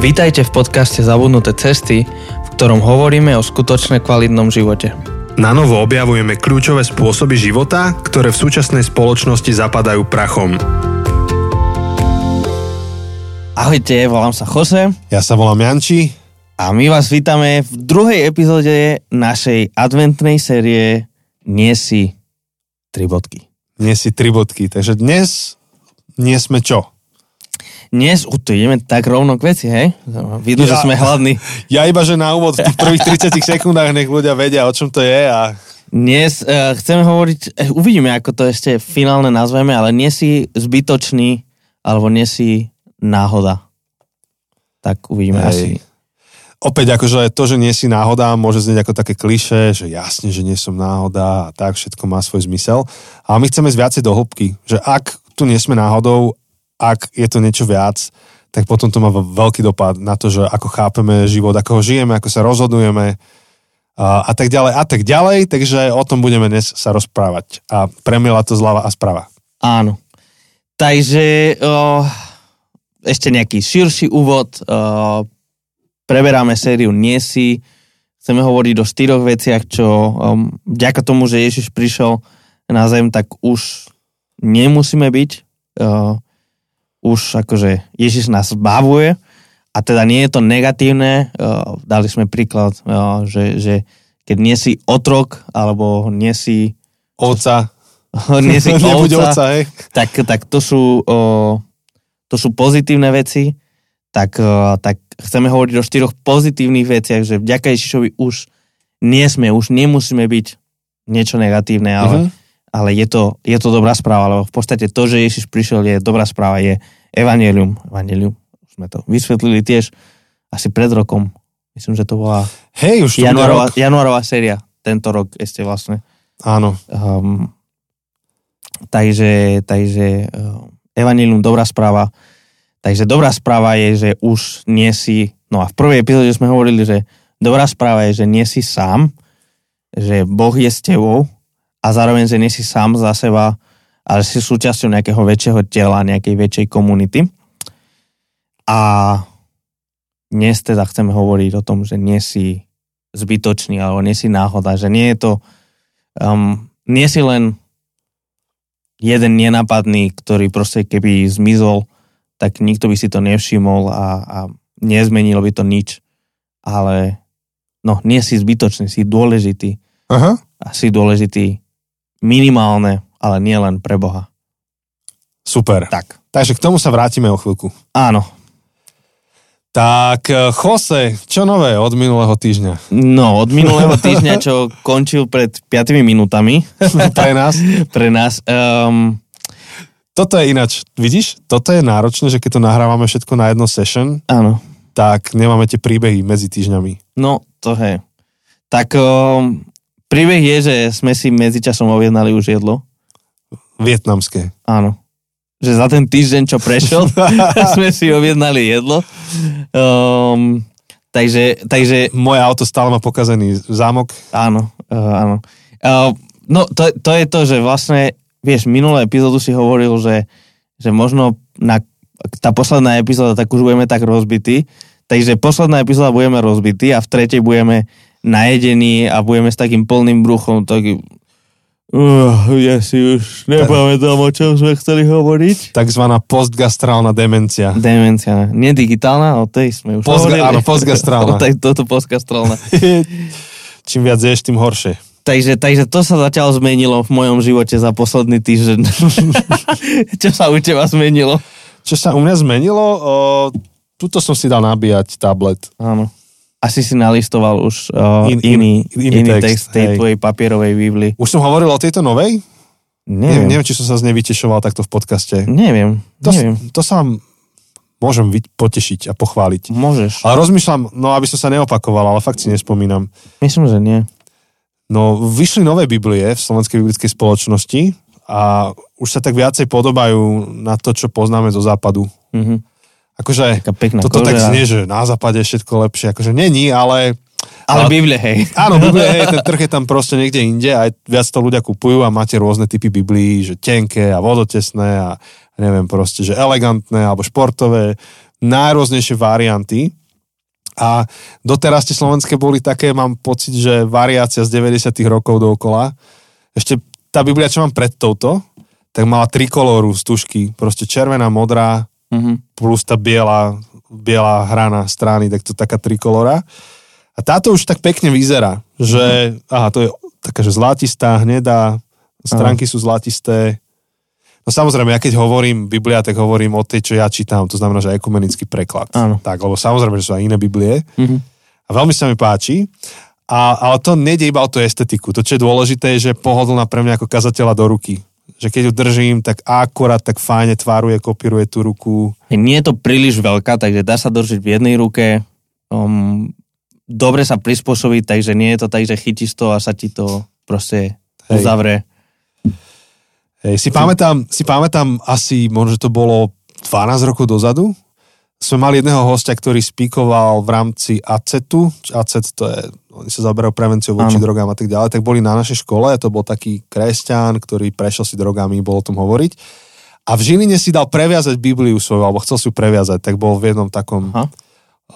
Vítajte v podcaste Zabudnuté cesty, v ktorom hovoríme o skutočne kvalitnom živote. Na novo objavujeme kľúčové spôsoby života, ktoré v súčasnej spoločnosti zapadajú prachom. Ahojte, volám sa Jose Ja sa volám Janči. a my vás vítame v druhej epizóde našej adventnej série Nie si tri bodky. Nie si tri bodky. Takže dnes nie sme čo? Dnes, u, tu ideme tak rovno k veci, hej? Vidú, že Ja- sme hladní. Ja iba, že na úvod v tých prvých 30 sekundách nech ľudia vedia, o čom to je a Dnes uh, chceme hovoriť, eh, uvidíme, ako to ešte finálne nazveme, ale nie si zbytočný, alebo nie si náhoda. Tak uvidíme Hej. asi. opäť akože to, že nie si náhoda, môže znieť ako také kliše, že jasne, že nie som náhoda a tak, všetko má svoj zmysel. Ale my chceme ísť viacej do hĺbky, že ak tu nie sme náhodou, ak je to niečo viac, tak potom to má veľký dopad na to, že ako chápeme život, ako ho žijeme, ako sa rozhodujeme a, tak ďalej a tak ďalej, takže o tom budeme dnes sa rozprávať a premiela to zľava a sprava. Áno. Takže o, ešte nejaký širší úvod. O, preberáme sériu Nie si. Chceme hovoriť o štyroch veciach, čo vďaka tomu, že Ježiš prišiel na zem, tak už nemusíme byť. Uh, už akože Ježiš nás zbavuje a teda nie je to negatívne. Uh, dali sme príklad, uh, že, že keď nie si otrok alebo nie si, Oca, nie si ovca, oca, hej. tak, tak to, sú, o, to sú pozitívne veci, tak, tak chceme hovoriť o štyroch pozitívnych veciach, že vďaka Ježišovi už nie sme, už nemusíme byť niečo negatívne, ale, Mhm. Ale je, to, je to dobrá správa, lebo v podstate to, že Ježiš prišiel, je dobrá správa, je evanelium. Evanelium, už sme to vysvetlili tiež asi pred rokom. Myslím, že to bola Hej, už to januárová, januárová séria, tento rok ešte vlastne. Áno, Um, takže, takže uh, Evangelium, dobrá správa. Takže dobrá správa je, že už nie si, no a v prvej epizóde sme hovorili, že dobrá správa je, že nie si sám, že Boh je s tebou a zároveň, že nie si sám za seba, ale si súčasťou nejakého väčšieho tela, nejakej väčšej komunity. A dnes teda chceme hovoriť o tom, že nie si zbytočný, alebo nie si náhoda, že nie je to um, nie si len jeden nenapadný, ktorý proste keby zmizol, tak nikto by si to nevšimol a, a nezmenilo by to nič. Ale no, nie si zbytočný, si dôležitý aha. a si dôležitý minimálne, ale nie len pre Boha. Super. Tak. Takže k tomu sa vrátime o chvíľku. Áno. Tak, eh, Jose, čo nové od minulého týždňa? No, od minulého týždňa, čo končil pred 5 minútami Pre nás? pre nás, um, Toto je ináč, vidíš? Toto je náročné, že keď to nahrávame všetko na jedno session, áno, tak nemáme tie príbehy medzi týždňami. No, to je. Tak um, príbeh je, že sme si medzičasom objednali už jedlo. Vietnamské. Áno. Že za ten týždeň, čo prešiel, sme si objednali jedlo. Um, takže, takže Moje auto stále má pokazený zámok. áno, uh, áno. Uh, no, to, to je to, že vlastne, vieš, minulé epizódu si hovoril, že, že možno na, tá posledná epizóda, tak už budeme tak rozbití. Takže posledná epizóda budeme rozbití a v tretej budeme najedení a budeme s takým plným bruchom, taký... Uh, ja si už nepamätám, o čom sme chceli hovoriť. Takzvaná postgastrálna demencia. Demencia, nie digitálna, o tej sme už Postga- hovorili. áno, postgastrálna. o tej, toto postgastrálna. Čím viac ješ, tým horšie. Takže, takže to sa zatiaľ zmenilo v mojom živote za posledný týždeň. Čo sa u teba zmenilo? Čo sa u mňa zmenilo? O, tuto som si dal nabíjať tablet. Áno. Asi si nalistoval už uh, In- in- iný, iný text, text, tej hej. tvojej papierovej Bibli. Už som hovoril o tejto novej? Neviem. Neviem, neviem či som sa z nej vytešoval takto v podcaste. Neviem. To, neviem. to sa môžem potešiť a pochváliť. Môžeš. Ale rozmýšľam, no aby som sa neopakoval, ale fakt si nespomínam. Myslím, že nie. No, vyšli nové Biblie v Slovenskej biblickej spoločnosti a už sa tak viacej podobajú na to, čo poznáme zo západu. Mhm. Akože, Taká pekná toto tak kožera. znie, že na západe je všetko lepšie. Akože není, ale Ale Ale- Biblia, hej. Áno, Biblia, hej, ten trh je tam proste niekde inde, aj viac to ľudia kupujú a máte rôzne typy Biblií, že tenké a vodotesné a neviem proste, že elegantné alebo športové. najrôznejšie varianty. A doteraz tie slovenské boli také, mám pocit, že variácia z 90 rokov dookola. Ešte tá Biblia, čo mám pred touto, tak mala trikolóru z tušky. Proste červená, modrá, Mhm. plus tá biela, biela hrana strany, tak to taká trikolora. A táto už tak pekne vyzerá, že aha, to je taká, že zlatistá, hnedá, stránky sú zlatisté. No samozrejme, ja keď hovorím Biblia, tak hovorím o tej, čo ja čítam, to znamená, že ekumenický preklad. Áno. Tak, lebo samozrejme, že sú aj iné Biblie. Mhm. A veľmi sa mi páči. A, ale to nejde iba o tú estetiku. To, čo je dôležité, je, že je pohodlná pre mňa ako kazateľa do ruky. Že keď ju držím, tak akorát tak fajne tváruje, kopíruje tú ruku. Nie je to príliš veľká, takže dá sa držiť v jednej ruke. Um, dobre sa prispôsobiť, takže nie je to tak, že chytíš to a sa ti to proste Hej. uzavrie. Hej, si, pamätám, si pamätám asi, možno to bolo 12 rokov dozadu, sme mali jedného hostia, ktorý spíkoval v rámci ACETu, ACET to je, oni sa zaberajú prevenciou voči drogám a tak ďalej, tak boli na našej škole, to bol taký kresťan, ktorý prešiel si drogami, bol o tom hovoriť. A v Žiline si dal previazať Bibliu svoju, alebo chcel si ju previazať, tak bol v jednom takom, Aha.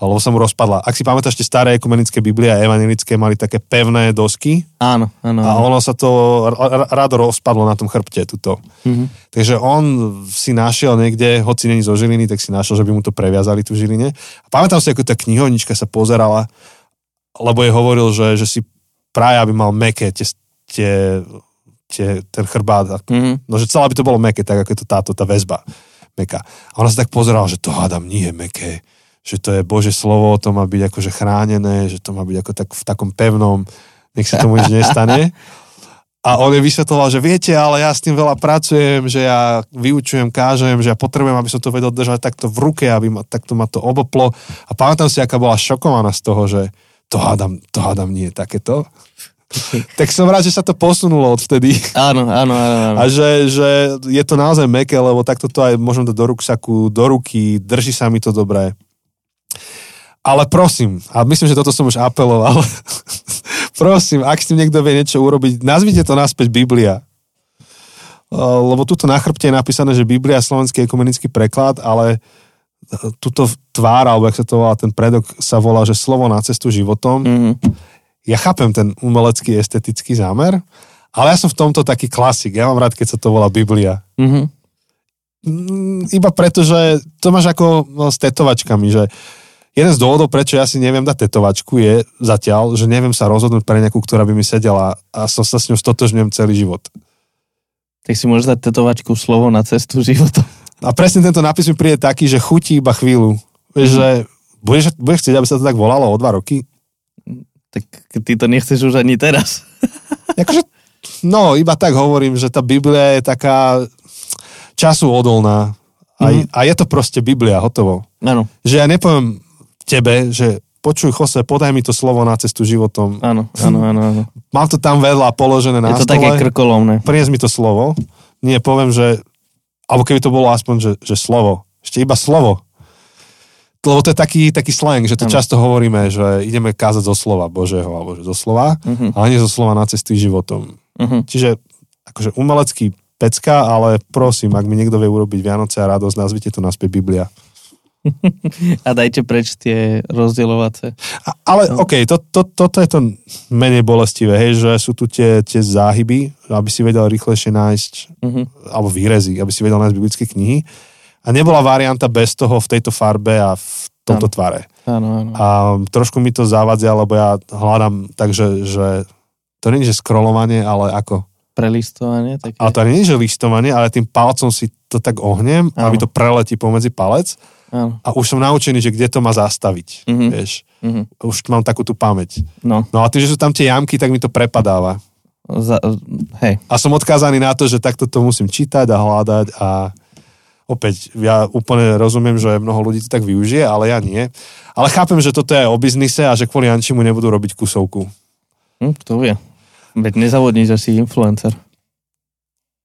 Lebo sa mu rozpadla. Ak si pamätáš, tie staré ekumenické Biblie a evanilické mali také pevné dosky Áno, áno. a ono sa to r- rado rozpadlo na tom chrbte, tuto. Mhm. Takže on si našiel niekde, hoci není zo Žiliny, tak si našiel, že by mu to previazali tu Žiline. A pamätám si, ako tá knihovnička sa pozerala, lebo jej hovoril, že, že si praje, aby mal meké tie, tie, tie, ten chrbát. Mhm. No, že celá by to bolo meké, tak ako je to táto, tá väzba meká. A ona sa tak pozerala, že to hádam nie je meké, že to je Bože slovo, to má byť akože chránené, že to má byť ako tak v takom pevnom, nech sa tomu nič nestane. A on jej vysvetloval, že viete, ale ja s tým veľa pracujem, že ja vyučujem, kážem, že ja potrebujem, aby som to vedel držať takto v ruke, aby ma, takto ma to oboplo. A pamätám si, aká bola šokovaná z toho, že to hádam, to hádam nie je takéto. tak som rád, že sa to posunulo odvtedy. Áno, áno, áno. áno. A že, že je to naozaj meké, lebo takto to aj môžem dať do ruksaku, do ruky, drží sa mi to dobre. Ale prosím, a myslím, že toto som už apeloval, prosím, ak s tým niekto vie niečo urobiť, nazvite to naspäť Biblia. Lebo tuto na chrbte je napísané, že Biblia je slovenský ekumenický preklad, ale tuto tvár, alebo jak sa to volá, ten predok sa volá, že slovo na cestu životom Mhm. ja chápem ten umelecký, estetický zámer, ale ja som v tomto taký klasik. Ja mám rád, keď sa to volá Biblia. Mhm. Mm, Iba preto, že to máš ako no, s tetovačkami, že jeden z dôvodov, prečo ja si neviem dať tetovačku je zatiaľ, že neviem sa rozhodnúť pre nejakú, ktorá by mi sedela a som sa s ňou stotožňujem celý život. Tak si môžeš dať tetovačku slovo na cestu života. A presne tento nápis mi príde taký, že chutí iba chvíľu. Vieš, že budeš, budeš chcieť, aby sa to tak volalo o dva roky? Tak ty to nechceš už ani teraz. Akože, no, iba tak hovorím, že tá Biblia je taká času odolná. A, Mhm. a je to proste Biblia, hotovo. Áno, Že ja nepoviem tebe, že počuj, Jose, podaj mi to slovo na cestu životom. áno, áno, áno. áno. Mám to tam vedľa položené na Je to stole. také krkolomné. Prinies mi to slovo. Nie, poviem, že alebo keby to bolo aspoň, že, že slovo. Ešte iba slovo. Lebo to je taký, taký slang, že to Áno. často hovoríme, že ideme kázať zo slova Božieho, alebo že zo slova, Mhm. ale nie zo slova na cesty životom. Mhm. Čiže akože umelecký pecka, ale prosím, ak mi niekto vie urobiť Vianoce a radosť, nazvite to naspäť Biblia. A dajte preč tie rozdielovace. A, ale No. OK, to, to, toto je to menej bolestivé, hej, že sú tu tie, tie záhyby, aby si vedel rýchlejšie nájsť, Mhm. alebo výrezy, aby si vedel nájsť biblické knihy. A nebola varianta bez toho v tejto farbe a v tomto Áno. tvare. Áno, áno. A trošku mi to závadzia, lebo ja hľadám takže, že to nie je že scrollovanie, ale ako? Prelistovanie. Také. Ale to nie je že listovanie, ale tým palcom si to tak ohnem, Áno. aby to preletí pomedzi palec Áno. a už som naučený, že kde to má zastaviť. Mhm. Vieš, Mhm. už mám takú tú pamäť. No, No a tým, že sú tam tie jamky, tak mi to prepadáva. za, hej. A som odkázaný na to, že takto to musím čítať a hľadať a opäť, ja úplne rozumiem, že mnoho ľudí to tak využije, ale ja nie. Ale chápem, že toto je o biznise a že kvôli Ančimu nebudú robiť kusovku. Hm, kto vie. Veď nezavodni, že si influencer.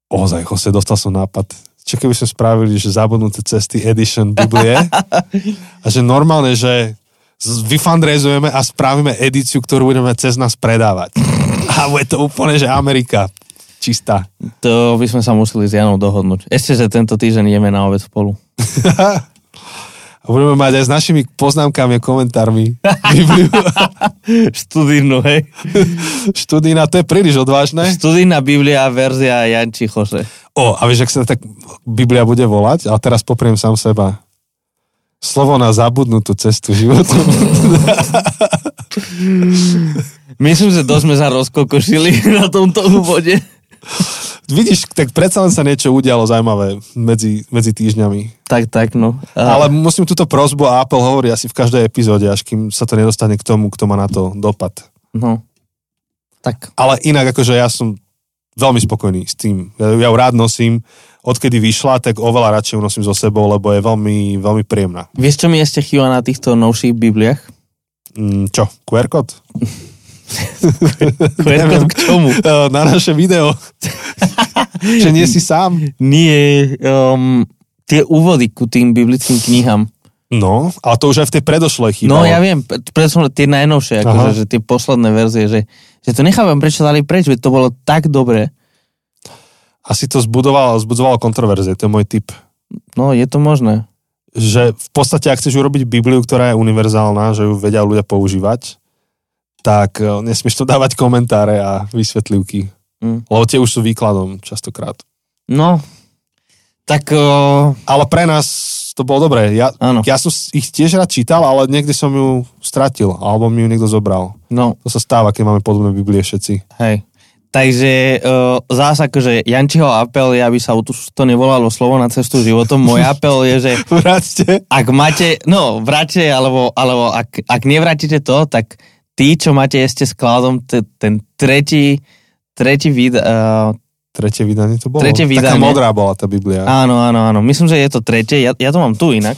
Ozaj, Jose, dostal som nápad. Čo keby sme spravili, že zabudnuté cesty edition Biblie a že normálne, že vyfundraizujeme a spravíme edíciu, ktorú budeme cez nás predávať. A bude to úplne, že Amerika čistá. To by sme sa museli s Janou dohodnúť. Ešte, že tento týždeň jeme na obed spolu. A budeme mať aj s našimi poznámkami a komentármi Bibliu. Študínu, hej. Študína, to je príliš odvážne. Študína Biblia verzia Janči Chose. O, a vieš, ak sa tak Biblia bude volať, ale teraz popriem sám seba. Slovo na zabudnutú cestu životu. Myslím, že dosť sme sa rozkokošili na tomto úvode. Vidíš, tak predsa len sa niečo udialo zaujímavé medzi, medzi týždňami. Tak, tak, no. A... Ale musím túto prozbu a Apple hovorí asi v každej epizóde, až kým sa to nedostane k tomu, kto má na to dopad. No. Tak. Ale inak akože ja som veľmi spokojný s tým. Ja, ja ju rád nosím. Odkedy vyšla, tak oveľa radšej ju nosím so sebou, lebo je veľmi, veľmi príjemná. Vieš, čo mi ešte chýba na týchto novších Bibliách? Mm, čo? QR kód? Kód k čomu? Na naše video. že nie si sám. Nie, um, tie úvody ku tým biblickým knihám. No, ale to už aj v tej predošlej chýbalo. No ja viem, preto som tie najnovšie, akože, že tie posledné verzie, že, že to nechávam, prečo dali preč, veď to bolo tak dobré. Asi to zbudovalo, zbudovalo kontroverzie, to je môj tip. No, je to možné. Že v podstate, ak chceš urobiť Bibliu, ktorá je univerzálna, že ju vedia ľudia používať, tak eh, nesmieš to dávať komentáre a vysvetlivky. Mm. Lebo tie už sú výkladom častokrát. No, tak... Uh... Ale pre nás to bolo dobré. Ja, ja som ich tiež rád čítal, ale niekde som ju stratil, alebo mi ju niekto zobral. No. To sa stáva, keď máme podobné Biblie všetci. Hej. Takže uh, zás akože Jančiho apel je, aby sa to nevolalo slovo na cestu životom. Môj apel je, že... Vráťte. Ak máte, no vráťte, alebo, alebo ak, ak nevrátite to, tak tí, čo máte ešte skladom, t- ten tretí, tretí vid, uh, Tretie vydanie to bolo? Tretie vydanie. Taká modrá bola tá Biblia. Áno, áno, áno. Myslím, že je to tretie. Ja, ja to mám tu inak.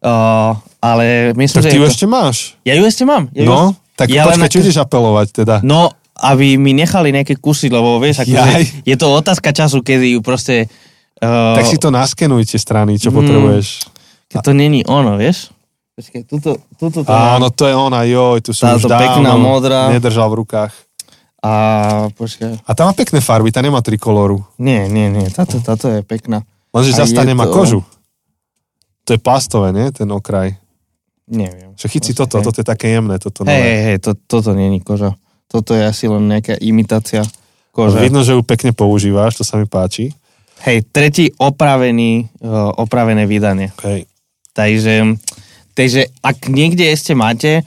Uh, ale myslím, tak že... ty ju to... ešte máš? Ja ju ešte mám. Ja no, ju... tak ja počkaj, čo ideš apelovať teda? No, aby mi nechali nejaké kusy, lebo vieš, ako, je to otázka času, kedy ju proste... Uh... Tak si to naskenujte strany, čo mm, potrebuješ. Keď to není ono, vieš? Počkej, tuto, tuto to Áno, to je ona, joj, tu som už dávno pekná modrá. nedržal v rukách. A počkaj. A tá má pekné farby, tá nemá trikoloru. Nie, nie, nie, táto, táto je pekná. Lenže zase tá nemá to... kožu. To je plastové, nie? Ten okraj. Neviem. Že chyci toto, toto je také jemné, toto nové. Hej, hej, to, toto není koža. Toto je asi len nejaká imitácia kože. Vidno, že ju pekne používáš, to sa mi páči. Hej, tretí opravený, uh, opravené vydanie. Hej. Takže, takže ak niekde ešte máte,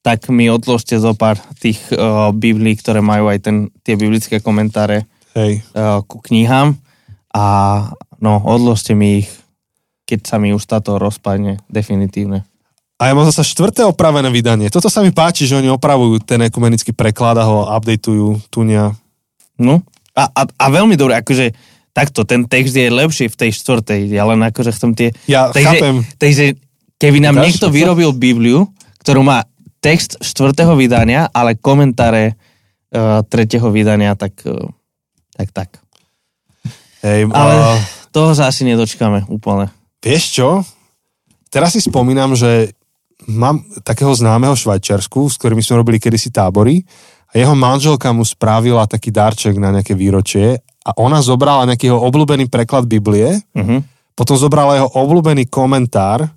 tak mi odložte zo pár tých uh, biblí, ktoré majú aj ten, tie biblické komentáre Hej. Uh, ku knihám a no, odložte mi ich, keď sa mi už táto rozpadne definitívne. A ja mám zase štvrté opravené vydanie. Toto sa mi páči, že oni opravujú ten ekumenický preklad a ho updateujú, tunia. No, a, a, a veľmi dobre, akože takto, ten text je lepší v tej štvrtej, ja len akože chcem tie... Ja takže, chápem. Takže keby nám Dáš, niekto vyrobil Bibliu, ktorú má text štvrtého vydania, ale komentáre uh, tretieho vydania, tak uh, tak tak. Hej, ale uh, toho sa asi nedočkáme úplne. Vieš čo? Teraz si spomínam, že mám takého známeho Švajčiarsku, s ktorými sme robili kedysi tábory a jeho manželka mu spravila taký darček na nejaké výročie a ona zobrala nejaký jeho obľúbený preklad Biblie, uh-huh. potom zobrala jeho obľúbený komentár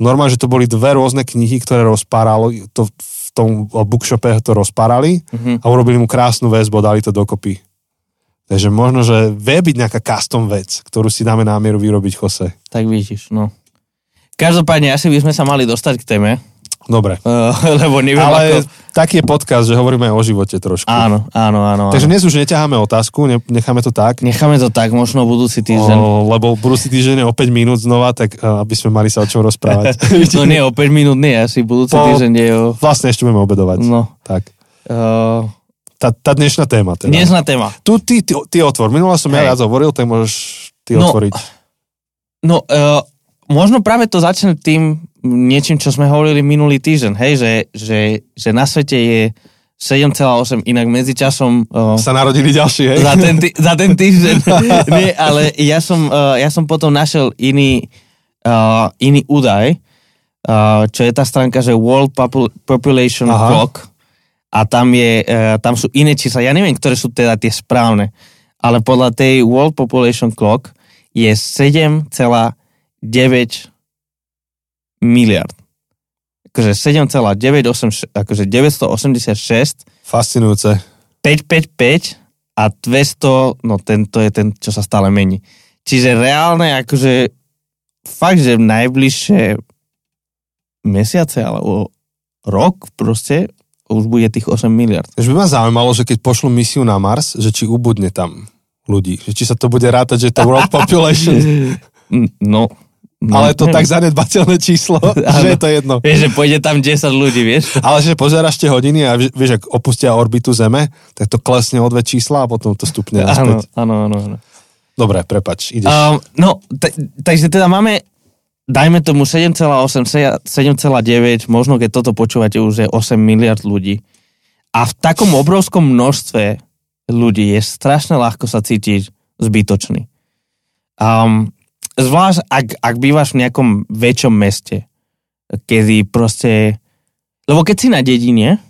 normálne, že to boli dve rôzne knihy, ktoré rozpáralo, to v tom bookshope to rozpárali uh-huh. a urobili mu krásnu väzbu, dali to dokopy. Takže možno, že vie byť nejaká custom vec, ktorú si dáme námieru vyrobiť Jose. Tak vidíš, no. Každopádne, asi by sme sa mali dostať k téme. Dobre. Uh, lebo neviem Ale ako... taký je podcast, že hovoríme o živote trošku. Áno, áno, áno. Takže dnes už neťaháme otázku, necháme to tak. Necháme to tak, možno budúci týždeň. O, lebo budúci týždeň je o 5 minút znova, tak uh, aby sme mali sa o čom rozprávať. no nie, o 5 minút nie, asi budúci po... týždeň je o... Vlastne ešte budeme obedovať. No. Tak. Uh... Tá, tá dnešná téma. Teda. Dnešná téma. Tu ty, ty, ty otvor. Minula som Hej. ja viac hovoril, tak môžeš ty no, otvoriť. No, uh, možno práve to začne tým niečím, čo sme hovorili minulý týždeň, hej, že, že, že na svete je 7,8, inak medzičasom... Uh, sa narodili ďalší, hej? Za ten, tý, za ten týždeň. Nie, ale ja som, uh, ja som potom našiel iný, uh, iný údaj, uh, čo je tá stránka, že World Popul- Population Aha. Clock a tam, je, uh, tam sú iné čísla. Ja neviem, ktoré sú teda tie správne, ale podľa tej World Population Clock je 7,9 miliard. Akože 7,98, akože 986, Fascinujúce. 555 a 200, no tento je ten, čo sa stále mení. Čiže reálne, akože fakt, že najbližšie mesiace alebo rok proste už bude tých 8 miliard. Už by ma zaujímalo, že keď pošlu misiu na Mars, že či ubudne tam ľudí. Že či sa to bude rátať, že to world population. No, no Ale to tak zanedbateľné číslo, že je to jedno. Vieš, že pôjde tam 10 ľudí, vieš? Ale že pozeráš tie hodiny a vieš, ak opustia orbitu Zeme, tak to klesne o dve čísla a potom to stupne Áno, naspäť. áno, áno. áno. Dobre, prepač, ideš. Um, no, t- takže teda máme, dajme tomu 7,8, 7,9, možno keď toto počúvate už je 8 miliard ľudí. A v takom obrovskom množstve ľudí je strašne ľahko sa cítiť zbytočný. Um, zvlášť, ak, ak bývaš v nejakom väčšom meste, kedy proste... Lebo keď si na dedine,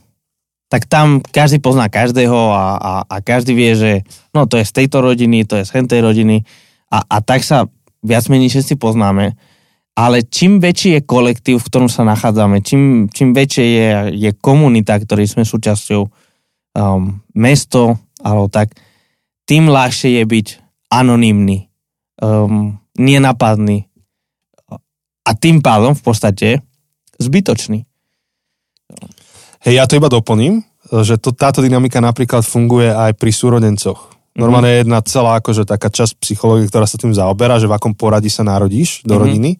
tak tam každý pozná každého a, a, a každý vie, že no to je z tejto rodiny, to je z hentej rodiny a, a tak sa viac menej všetci poznáme. Ale čím väčší je kolektív, v ktorom sa nachádzame, čím, čím väčšie je, je komunita, ktorej sme súčasťou, um, mesto alebo tak, tým ľahšie je byť anonymný, um, nenapadný a tým pádom v podstate zbytočný. Hej, ja to iba doplním, že to, táto dynamika napríklad funguje aj pri súrodencoch. Normálne je jedna celá akože taká časť psychológie, ktorá sa tým zaoberá, že v akom poradí sa narodíš do Mhm. rodiny.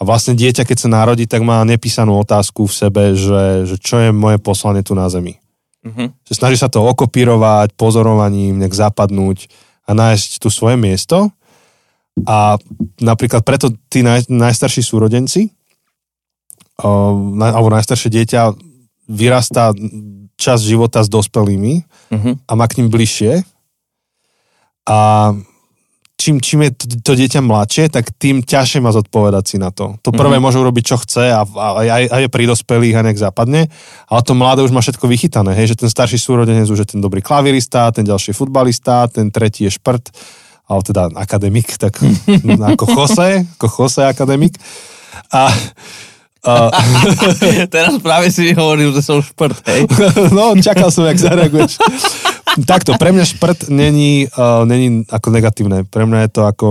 A vlastne dieťa, keď sa narodí, tak má nepísanú otázku v sebe, že, že čo je moje poslanie tu na Zemi. Mhm. Že snaží sa to okopírovať, pozorovaním, nejak zapadnúť a nájsť tu svoje miesto. A napríklad preto tí naj, najstarší súrodenci, alebo najstaršie dieťa vyrastá čas života s dospelými Mhm. a má k ním bližšie. A čím, čím je to, to dieťa mladšie, tak tým ťažšie má zodpovedať si na to. To prvé Mhm. môže urobiť, čo chce a, a, a, a je pri dospelých a nech zapadne, ale to mladé už má všetko vychytané, hej, že ten starší súrodenec už je ten dobrý klavirista, ten ďalší je futbalista, ten tretí je šprt, alebo teda akademik, tak ako Jose, ako Jose akademik. A, a, Teraz práve si hovoril, že som šprt, hej? no, čakal som, jak zareaguješ. Takto, pre mňa šprt není, uh, není ako negatívne. Pre mňa je to ako...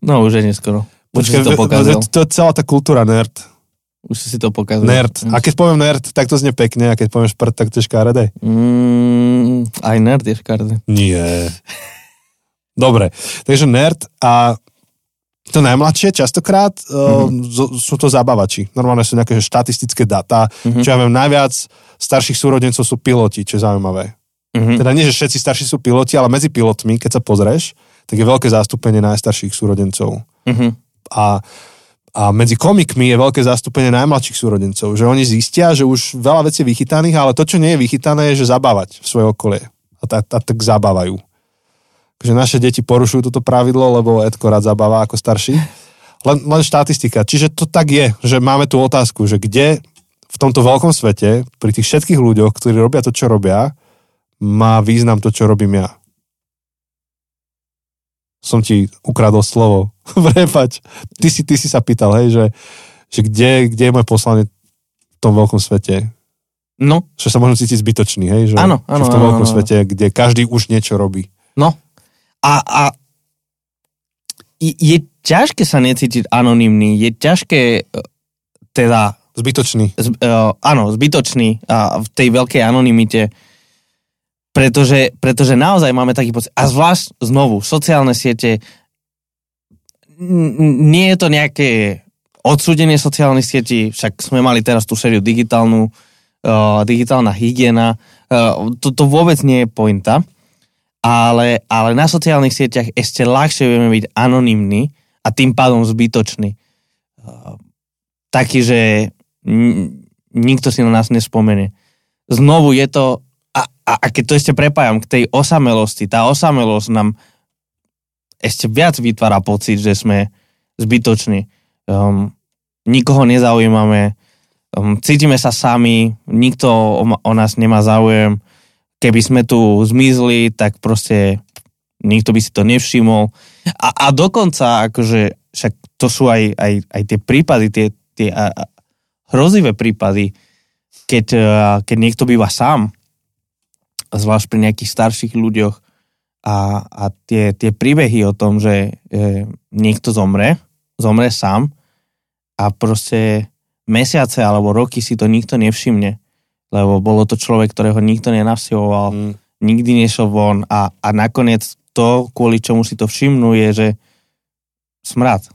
No už je neskoro. Už si to pokazil. ve- to je celá tá kultúra nerd. Už si to pokazil. Nerd. A keď poviem nerd, tak to znie pekne, a keď poviem šprt, tak to je škaredé. Mm, aj nerd je škardý. Nie. Dobre, takže nerd a to najmladšie častokrát uh, mm-hmm. sú to zabavači. Normálne sú nejaké štatistické data. Mm-hmm. Čo ja viem, najviac starších súrodencov sú piloti, čo je zaujímavé. Mhm. Teda nie, že všetci starší sú piloti, ale medzi pilotmi, keď sa pozrieš, tak je veľké zastúpenie najstarších súrodencov. Mhm. A, a medzi komikmi je veľké zastúpenie najmladších súrodencov, že oni zistia, že už veľa vecí je vychytaných, ale to, čo nie je vychytané, je, že zabávať v svoje okolie. A, tak, a tak zabávajú. Takže naše deti porušujú toto pravidlo, lebo Edko rád zabáva ako starší. Len, len štatistika. Čiže to tak je, že máme tú otázku, že kde v tomto veľkom svete, pri tých všetkých ľuďoch, ktorí robia to, čo robia, má význam to, čo robím ja. Som ti ukradol slovo. Prepač. Ty si, ty si sa pýtal, hej, že, že kde, kde je moje poslanie v tom veľkom svete. No, Že sa môžem cítiť zbytočný, hej? Že, Áno, áno, že v tom áno, veľkom áno. svete, kde každý už niečo robí. no. A, a je, ťažké sa necítiť anonymný, je ťažké e, teda Zbytočný. z, uh, áno, zbytočný a v tej veľkej anonimite, pretože, pretože naozaj máme taký pocit, a zvlášť znovu, sociálne siete, n- nie je to nejaké odsúdenie sociálnych sietí, však sme mali teraz tú sériu digitálnu, uh, digitálna hygiena, uh, to, to vôbec nie je pointa, ale, ale na sociálnych sieťach ešte ľahšie vieme byť anonymní a tým pádom zbytoční. Uh, taký, že nikto si na nás nespomene. Znovu je to, a, a, a keď to ešte prepájam k tej osamelosti, tá osamelosť nám ešte viac vytvára pocit, že sme zbytoční. Um, nikoho nezaujímame, um, cítime sa sami, nikto o, o nás nemá záujem. Keby sme tu zmizli, tak proste nikto by si to nevšimol. A, a dokonca, akože, však to sú aj, aj, aj tie prípady, tie tie a, a, hrozivé prípady, keď, a, keď niekto býva sám, zvlášť pri nejakých starších ľuďoch a, a tie, tie príbehy o tom, že e, niekto zomre, zomre sám a proste mesiace alebo roky si to nikto nevšimne, lebo bolo to človek, ktorého nikto nenavštevoval, mm. nikdy nešiel von a, a nakoniec to, kvôli čomu si to všimnú, je, že smrad.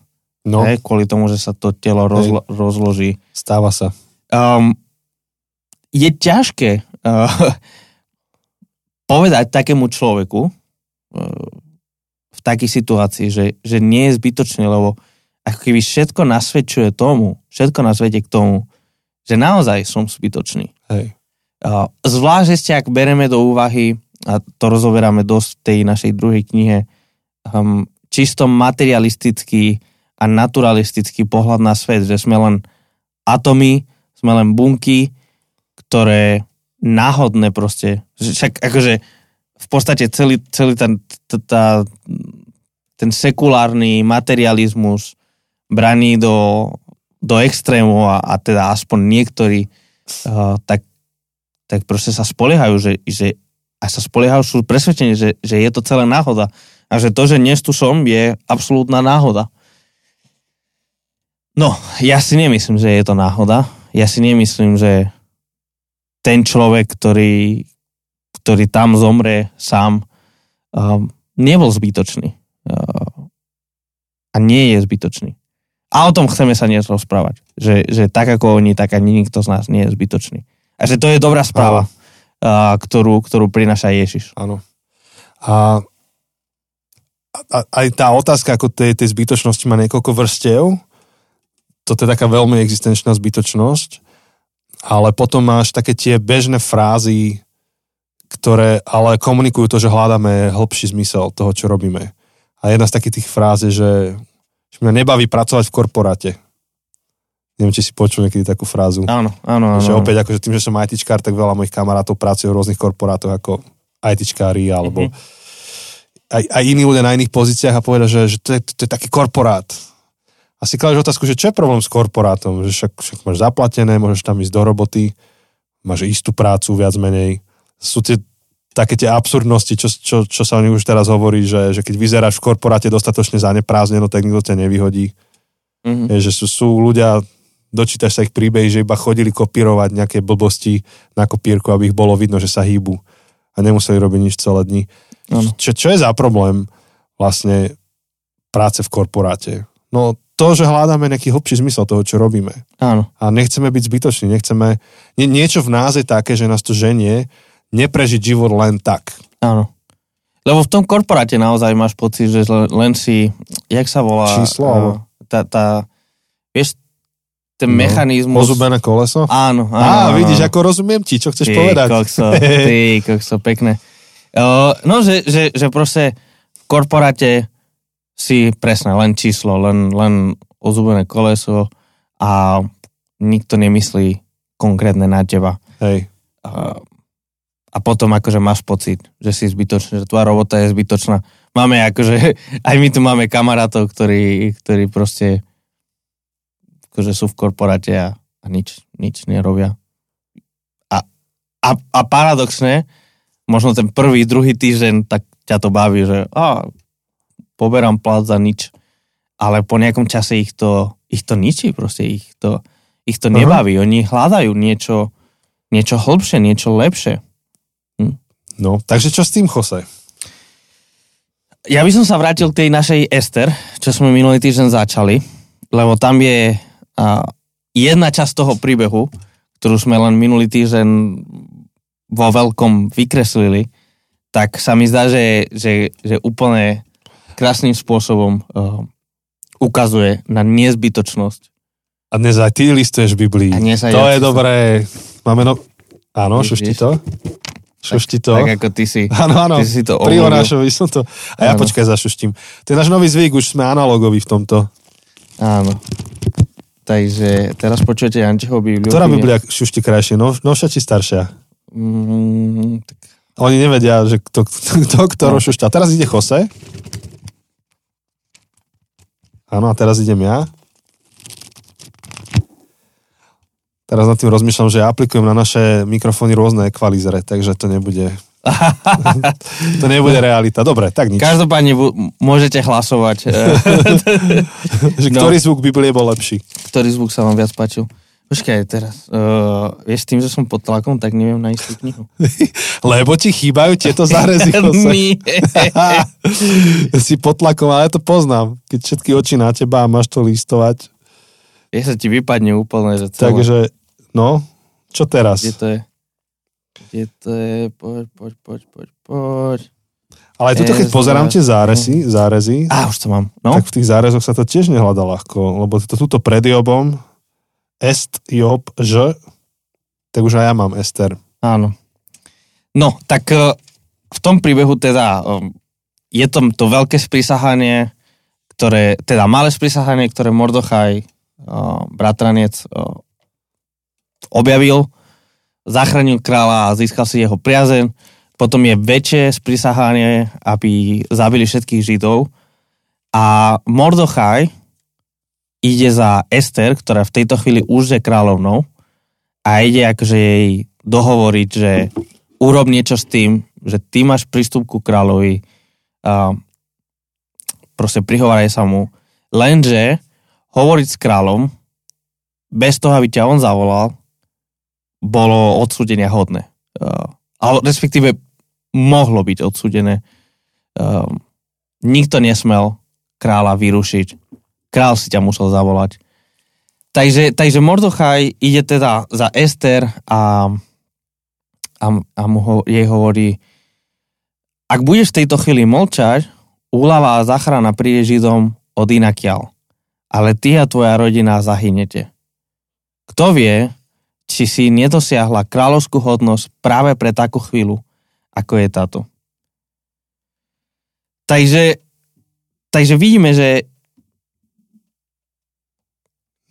No. Hej, kvôli tomu, že sa to telo rozlo- rozloží. Stáva sa. Um, je ťažké uh, povedať takému človeku uh, v takej situácii, že, že nie je zbytočný, lebo ako keby všetko nasvedčuje tomu, všetko nás vedie k tomu, že naozaj som zbytočný. Hej. Zvlášť ešte, ak bereme do úvahy, a to rozoberáme dosť v tej našej druhej knihe, um, čisto materialistický a naturalistický pohľad na svet, že sme len atomy, sme len bunky, ktoré náhodne proste, však akože v podstate celý, celý ten, tá, ten sekulárny materializmus braní do, do extrému a, a teda aspoň niektorí uh, tak, tak proste sa spoliehajú, že, že a sa spoliehajú, sú presvedčení, že, že je to celé náhoda. A že to, že dnes tu som, je absolútna náhoda. No, ja si nemyslím, že je to náhoda. Ja si nemyslím, že ten človek, ktorý, ktorý tam zomre sám, um, nebol zbytočný. Uh, a nie je zbytočný. A o tom chceme sa dnes rozprávať. Že, že tak ako oni, tak ani nikto z nás nie je zbytočný. A že to je dobrá správa, uh, ktorú, ktorú prináša Ježiš. Áno. A a, aj tá otázka ako tej, tej zbytočnosti má niekoľko vrstev. Toto je taká veľmi existenčná zbytočnosť. Ale potom máš také tie bežné frázy, ktoré ale komunikujú to, že hľadáme hĺbší zmysel toho, čo robíme. A jedna z takých tých fráz je, že, že mňa nebaví pracovať v korporáte. Neviem, či si počul niekedy takú frázu. Áno, áno, áno. Že opäť, akože tým, že som ITčkár, tak veľa mojich kamarátov pracuje v rôznych korporátoch ako ITčkári alebo mm-hmm aj, aj iní ľudia na iných pozíciách a povedať, že, že to, je, to je taký korporát. A si kladeš otázku, že čo je problém s korporátom? Že však, však máš zaplatené, môžeš tam ísť do roboty, máš istú prácu viac menej. Sú tie také tie absurdnosti, čo, čo, čo sa o nich už teraz hovorí, že, že keď vyzeráš v korporáte dostatočne zaneprázdneno, tak nikto ťa nevyhodí. Mm-hmm. Je, že sú, sú ľudia, dočítaš sa ich príbehy, že iba chodili kopírovať nejaké blbosti na kopírku, aby ich bolo vidno, že sa hýbu a nemuseli robiť nič celé dni. Čo, čo je za problém vlastne práce v korporáte? No to, že hľadáme nejaký hlbší zmysel toho, čo robíme. Áno. A nechceme byť zbytoční, nechceme... Nie, niečo v nás je také, že nás to ženie neprežiť život len tak. Áno. Lebo v tom korporáte naozaj máš pocit, že len si, jak sa volá? Číslo? Alebo... Tá, tá, vieš, ten no, mechanizmus... Pozubené koleso? Áno, áno. Á, áno. vidíš, ako rozumiem ti, čo chceš ty, povedať. Kokso, ty, kokso, pekné. Uh, no, že, že, že proste v korporáte si presne len číslo, len, len ozubené koleso a nikto nemyslí konkrétne na teba. Hej. Uh, a potom akože máš pocit, že si zbytočný, že tvoja robota je zbytočná. Máme akože, aj my tu máme kamarátov, ktorí, ktorí proste akože sú v korporáte a, a nič, nič nerobia. A, a, a paradoxne, možno ten prvý, druhý týždeň, tak ťa to baví, že a, poberám plat za nič. Ale po nejakom čase ich to, ich to ničí, proste ich to, ich to nebaví. Uh-huh. Oni hľadajú niečo, niečo hlbšie, niečo lepšie. No, takže čo s tým, Jose? Ja by som sa vrátil k tej našej Ester, čo sme minulý týždeň začali, lebo tam je a, jedna časť toho príbehu, ktorú sme len minulý týždeň vo veľkom vykreslili, tak sa mi zdá, že, že, že úplne krásnym spôsobom uh, ukazuje na nezbytočnosť. A dnes aj ty listuješ Biblii. To je dobré. Máme no... Áno, šušti to. Šušti to. Tak ako ty si. Áno, áno. Ty si to Pri Orášovi som to. A ja počkaj zašuštím. To je náš nový zvyk, už sme analogoví v tomto. Áno. Takže teraz počujete Jančeho Bibliu. Ktorá Biblia šušti krajšie? No, novšia či staršia? Mm, tak... Oni nevedia, že kto, kto, kto no. rošušťa. Teraz ide Jose. Áno, a teraz idem ja. Teraz nad tým rozmýšľam, že ja aplikujem na naše mikrofóny rôzne ekvalizere, takže to nebude... to nebude realita. Dobre, tak nič. Každopádne môžete hlasovať. že No. ktorý zvuk Biblie bol lepší? Ktorý zvuk sa vám viac páčil? Počkaj, teraz. Uh, vieš, tým, že som pod tlakom, tak neviem nájsť tú knihu. Lebo ti chýbajú tieto zárezy. Si pod tlakom, ale ja to poznám. Keď všetky oči na teba a máš to listovať. Je sa ti vypadne úplne, že celé. Takže, no, čo teraz? Kde to je? Kde to je? Poď, poď, poď, poď, poď. Ale aj tuto, keď pozerám tie zárezy, zárezy Á, už to mám. No, tak v tých zárezoch sa to tiež nehľadá ľahko, lebo to tuto pred Jobom est Job ž, tak už aj ja mám Ester. áno. No, tak eh, v tom príbehu teda eh, je to, to veľké sprisahanie, ktoré, teda malé sprisahanie, ktoré Mordochaj, eh, bratranec, objavil, zachránil kráľa a získal si jeho priazeň. Potom je väčšie sprisahanie, aby zabili všetkých Židov. A Mordochaj ide za Ester, ktorá v tejto chvíli už je kráľovnou a ide akože jej dohovoriť, že urob niečo s tým, že ty máš prístup ku kráľovi a proste prihováraj sa mu. Lenže hovoriť s kráľom bez toho, aby ťa on zavolal, bolo odsúdenia hodné. Uh, ale respektíve mohlo byť odsúdené. Um, nikto nesmel kráľa vyrušiť. Král si ťa musel zavolať. Takže, takže Mordochaj ide teda za Ester a, a, a mu ho, jej hovorí, ak budeš v tejto chvíli mlčať, úlava a záchrana príde Židom od inakiaľ. Ale ty a tvoja rodina zahynete. Kto vie, či si nedosiahla kráľovskú hodnosť práve pre takú chvíľu, ako je táto. Takže, takže vidíme, že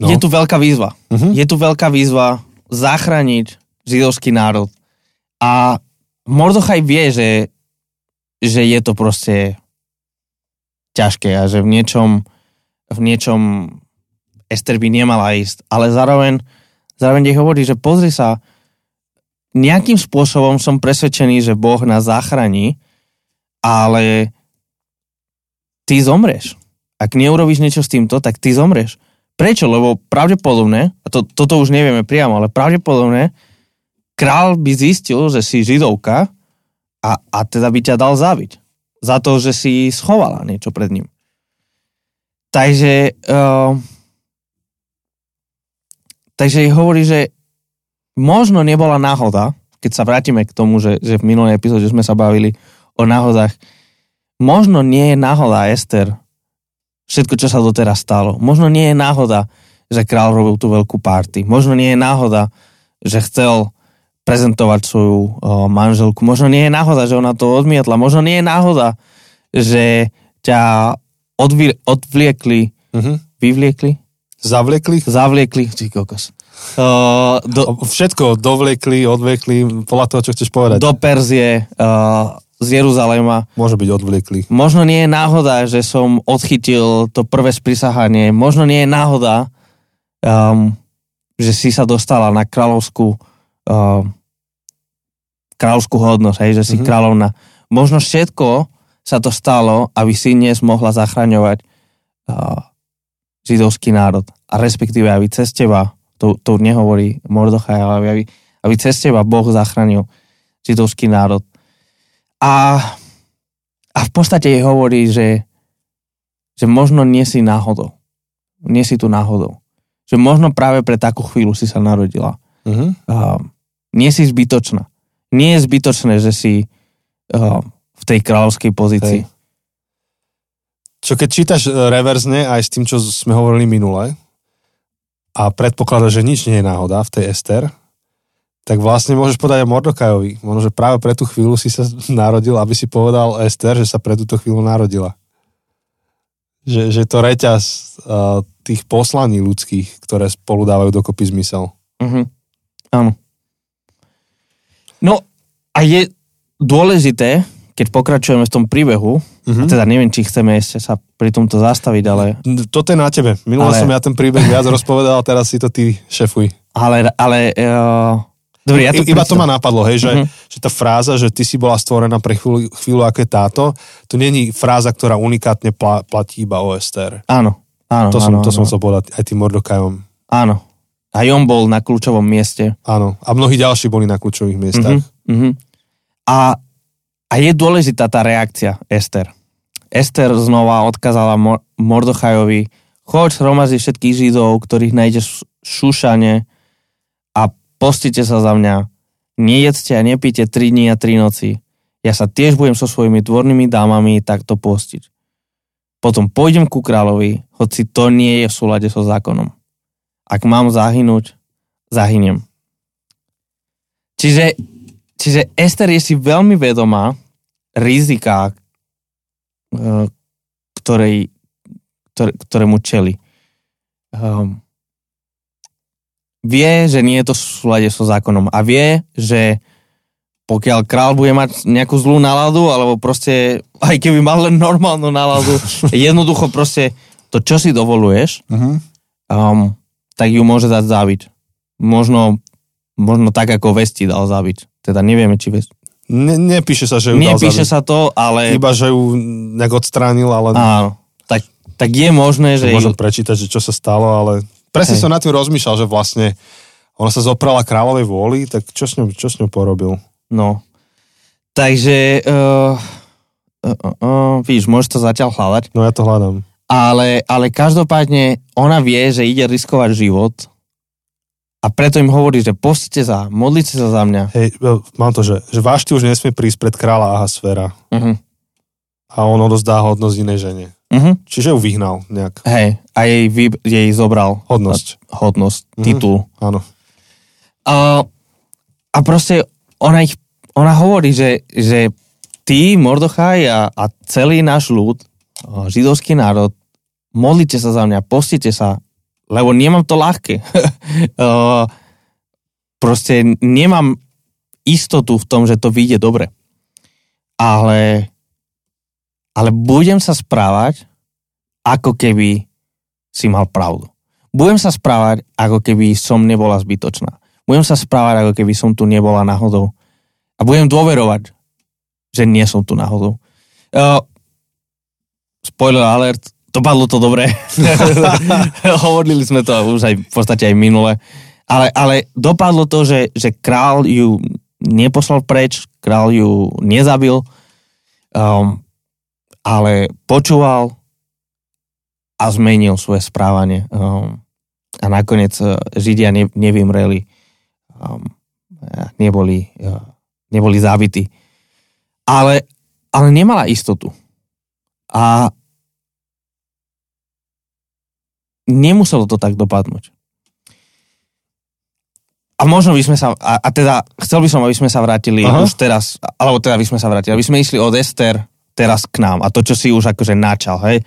No. je tu veľká výzva. Uh-huh. Je tu veľká výzva zachrániť židovský národ. A Mordochaj vie, že, že je to proste ťažké a že v niečom, v niečom Ester by nemala ísť. Ale zároveň, zároveň jej hovorí, že pozri sa, nejakým spôsobom som presvedčený, že Boh nás zachráni, ale ty zomreš. Ak neurobiš niečo s týmto, tak ty zomreš. Prečo? Lebo pravdepodobne, a to, toto už nevieme priamo, ale pravdepodobne král by zistil, že si židovka a, a teda by ťa dal zabiť. Za to, že si schovala niečo pred ním. Takže uh, takže hovorí, že možno nebola náhoda, keď sa vrátime k tomu, že, že v minulej epizóde sme sa bavili o náhodách, možno nie je náhoda Ester, všetko, čo sa doteraz stalo. Možno nie je náhoda, že král robil tú veľkú party. Možno nie je náhoda, že chcel prezentovať svoju o, manželku. Možno nie je náhoda, že ona to odmietla. Možno nie je náhoda, že ťa odvi- odvliekli, Uh-huh. vyvliekli, Zavliekli? zavliekli, ty kokos. O, do, Všetko dovliekli, odvliekli, podľa toho, čo chceš povedať. do Perzie, uh, z Jeruzalema. Môže byť odvliekli. Možno nie je náhoda, že som odchytil to prvé sprisahanie. Možno nie je náhoda, um, že si sa dostala na kráľovskú um, kráľovskú hodnosť, hej, že si Mhm. mm-hmm. kráľovna. Možno všetko sa to stalo, aby si dnes mohla zachraňovať uh, židovský národ. A respektíve, aby cez teba, to, to nehovorí Mordochaj, ale aby, aby cez teba Boh zachránil židovský národ. A, a v podstate jej hovorí, že, že možno nie si náhodou. Nie si tu náhodou. Že možno práve pre takú chvíľu si sa narodila. Uh-huh. Uh, nie si zbytočná. Nie je zbytočné, že si uh, v tej kráľovskej pozícii. Hej. Čo keď čítaš e, reverzne aj s tým, čo sme hovorili minule a predpokladaš, že nič nie je náhoda v tej Ester, tak vlastne môžeš povedať aj Mordokajovi. Možno, že práve pre tú chvíľu si sa narodil, aby si povedal Ester, že sa pre túto chvíľu narodila. Že, že to reťaz uh, tých poslaní ľudských, ktoré spolu dávajú dokopy zmysel. Uh-huh. Áno. No a je dôležité, keď pokračujeme v tom príbehu, Uh-huh. teda neviem, či chceme ešte sa pri tomto zastaviť, ale Toto je na tebe. Minule Ale- som ja ten príbeh viac rozpovedal, teraz si to ty šefuj. ale, ale uh, dobre, ja to Iba to ma napadlo, hej, že, Mhm. uh-huh. že tá fráza, že ty si bola stvorená pre chvíľu, chvíľu ako je táto, to není fráza, ktorá unikátne pla, platí iba o Ester. Áno, áno, To som, áno, to som áno. chcel povedať aj tým Mordokajom. áno. Aj on bol na kľúčovom mieste. Áno. A mnohí ďalší boli na kľúčových miestach. Mhm, mhm. A, a je dôležitá tá reakcia Ester. Ester znova odkázala Mo- Mordochajovi, choď hromazi všetkých židov, ktorých nájdeš v Šušane a postite sa za mňa. Nejedzte a nepíte tri dní a tri noci. Ja sa tiež budem so svojimi dvornými dámami takto postiť. Potom pôjdem ku kráľovi, hoci to nie je v súlade so zákonom. Ak mám zahynúť, zahyniem. Čiže, čiže Ester je si veľmi vedomá rizika, eh, ktorej, ktoré, ktorému čeli. Um, vie, že nie je to v súlade so zákonom a vie, že pokiaľ král bude mať nejakú zlú náladu, alebo proste, aj keby mal len normálnu náladu, jednoducho proste to, čo si dovoluješ, Uh-huh. um, tak ju môže dať zabiť. Možno, možno tak, ako Vesti dal zabiť. Teda nevieme, či Vesti. Ne, nepíše sa, že ju Nepíše sa to, ale Iba, že ju nejak odstránil, ale áno, tak, tak je možné, že... môžem Ju, prečítať, že čo sa stalo, ale presne Hej. som nad tým rozmýšľal, že vlastne ona sa zoprala kráľovej vôli, tak čo s ňou, čo s ňou porobil? no. Takže... Uh, uh, uh, uh, víš, môžeš to zatiaľ hľadať. No ja to hľadám. Ale, ale každopádne ona vie, že ide riskovať život a preto im hovorí, že postite sa, modlite sa za mňa. Hej, mám to, že, že váš už nesmie prísť pred kráľa Ahasfera Uh-huh. a on odozdá hodnosť inej žene. Uh-huh. Čiže ju vyhnal nejak. Hej, a jej, vy, jej zobral Hodnosť. hodnosť, Mhm. titul. Áno. A, a proste ona, ich, ona hovorí, že, že ty, Mordochaj a, a celý náš ľud, a židovský národ, modlite sa za mňa, postite sa, lebo nemám to ľahké. A, proste nemám istotu v tom, že to vyjde dobre. Ale, ale budem sa správať, ako keby si mal pravdu. Budem sa správať, ako keby som nebola zbytočná. Budem sa správať, ako keby som tu nebola náhodou. A budem dôverovať, že nie som tu náhodou. Uh, spoiler alert, dopadlo to dobre. Hovorili sme to už aj v podstate aj minule. Ale, ale dopadlo to, že, že král ju neposlal preč, král ju nezabil, um, ale počúval a zmenil svoje správanie. Um, a nakoniec uh, Židia ne, nevymreli, um, neboli, uh, neboli zabití. Ale, ale nemala istotu. A nemuselo to tak dopadnúť. A možno by sme sa, a, a teda chcel by som, aby sme sa vrátili Aha. Už teraz, alebo teda by sme sa vrátili, aby sme išli od Ester teraz k nám a to, čo si už akože načal, hej.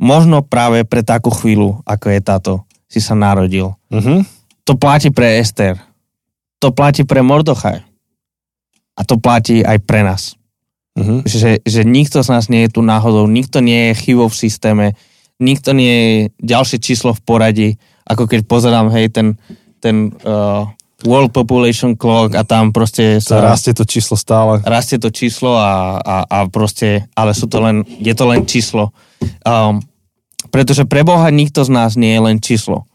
Možno práve pre takú chvíľu, ako je táto, si sa narodil. Uh-huh. To platí pre Ester. To platí pre Mordochaj. A to platí aj pre nás. Uh-huh. Že, že nikto z nás nie je tu náhodou, nikto nie je chybou v systéme, nikto nie je ďalšie číslo v poradí, ako keď pozerám, hej, ten, ten uh, World Population Clock a tam proste Sa sa rastie to číslo stále. rastie to číslo a, a, a proste, ale sú to len, je to len číslo. Um, pretože pre Boha nikto z nás nie je len číslo.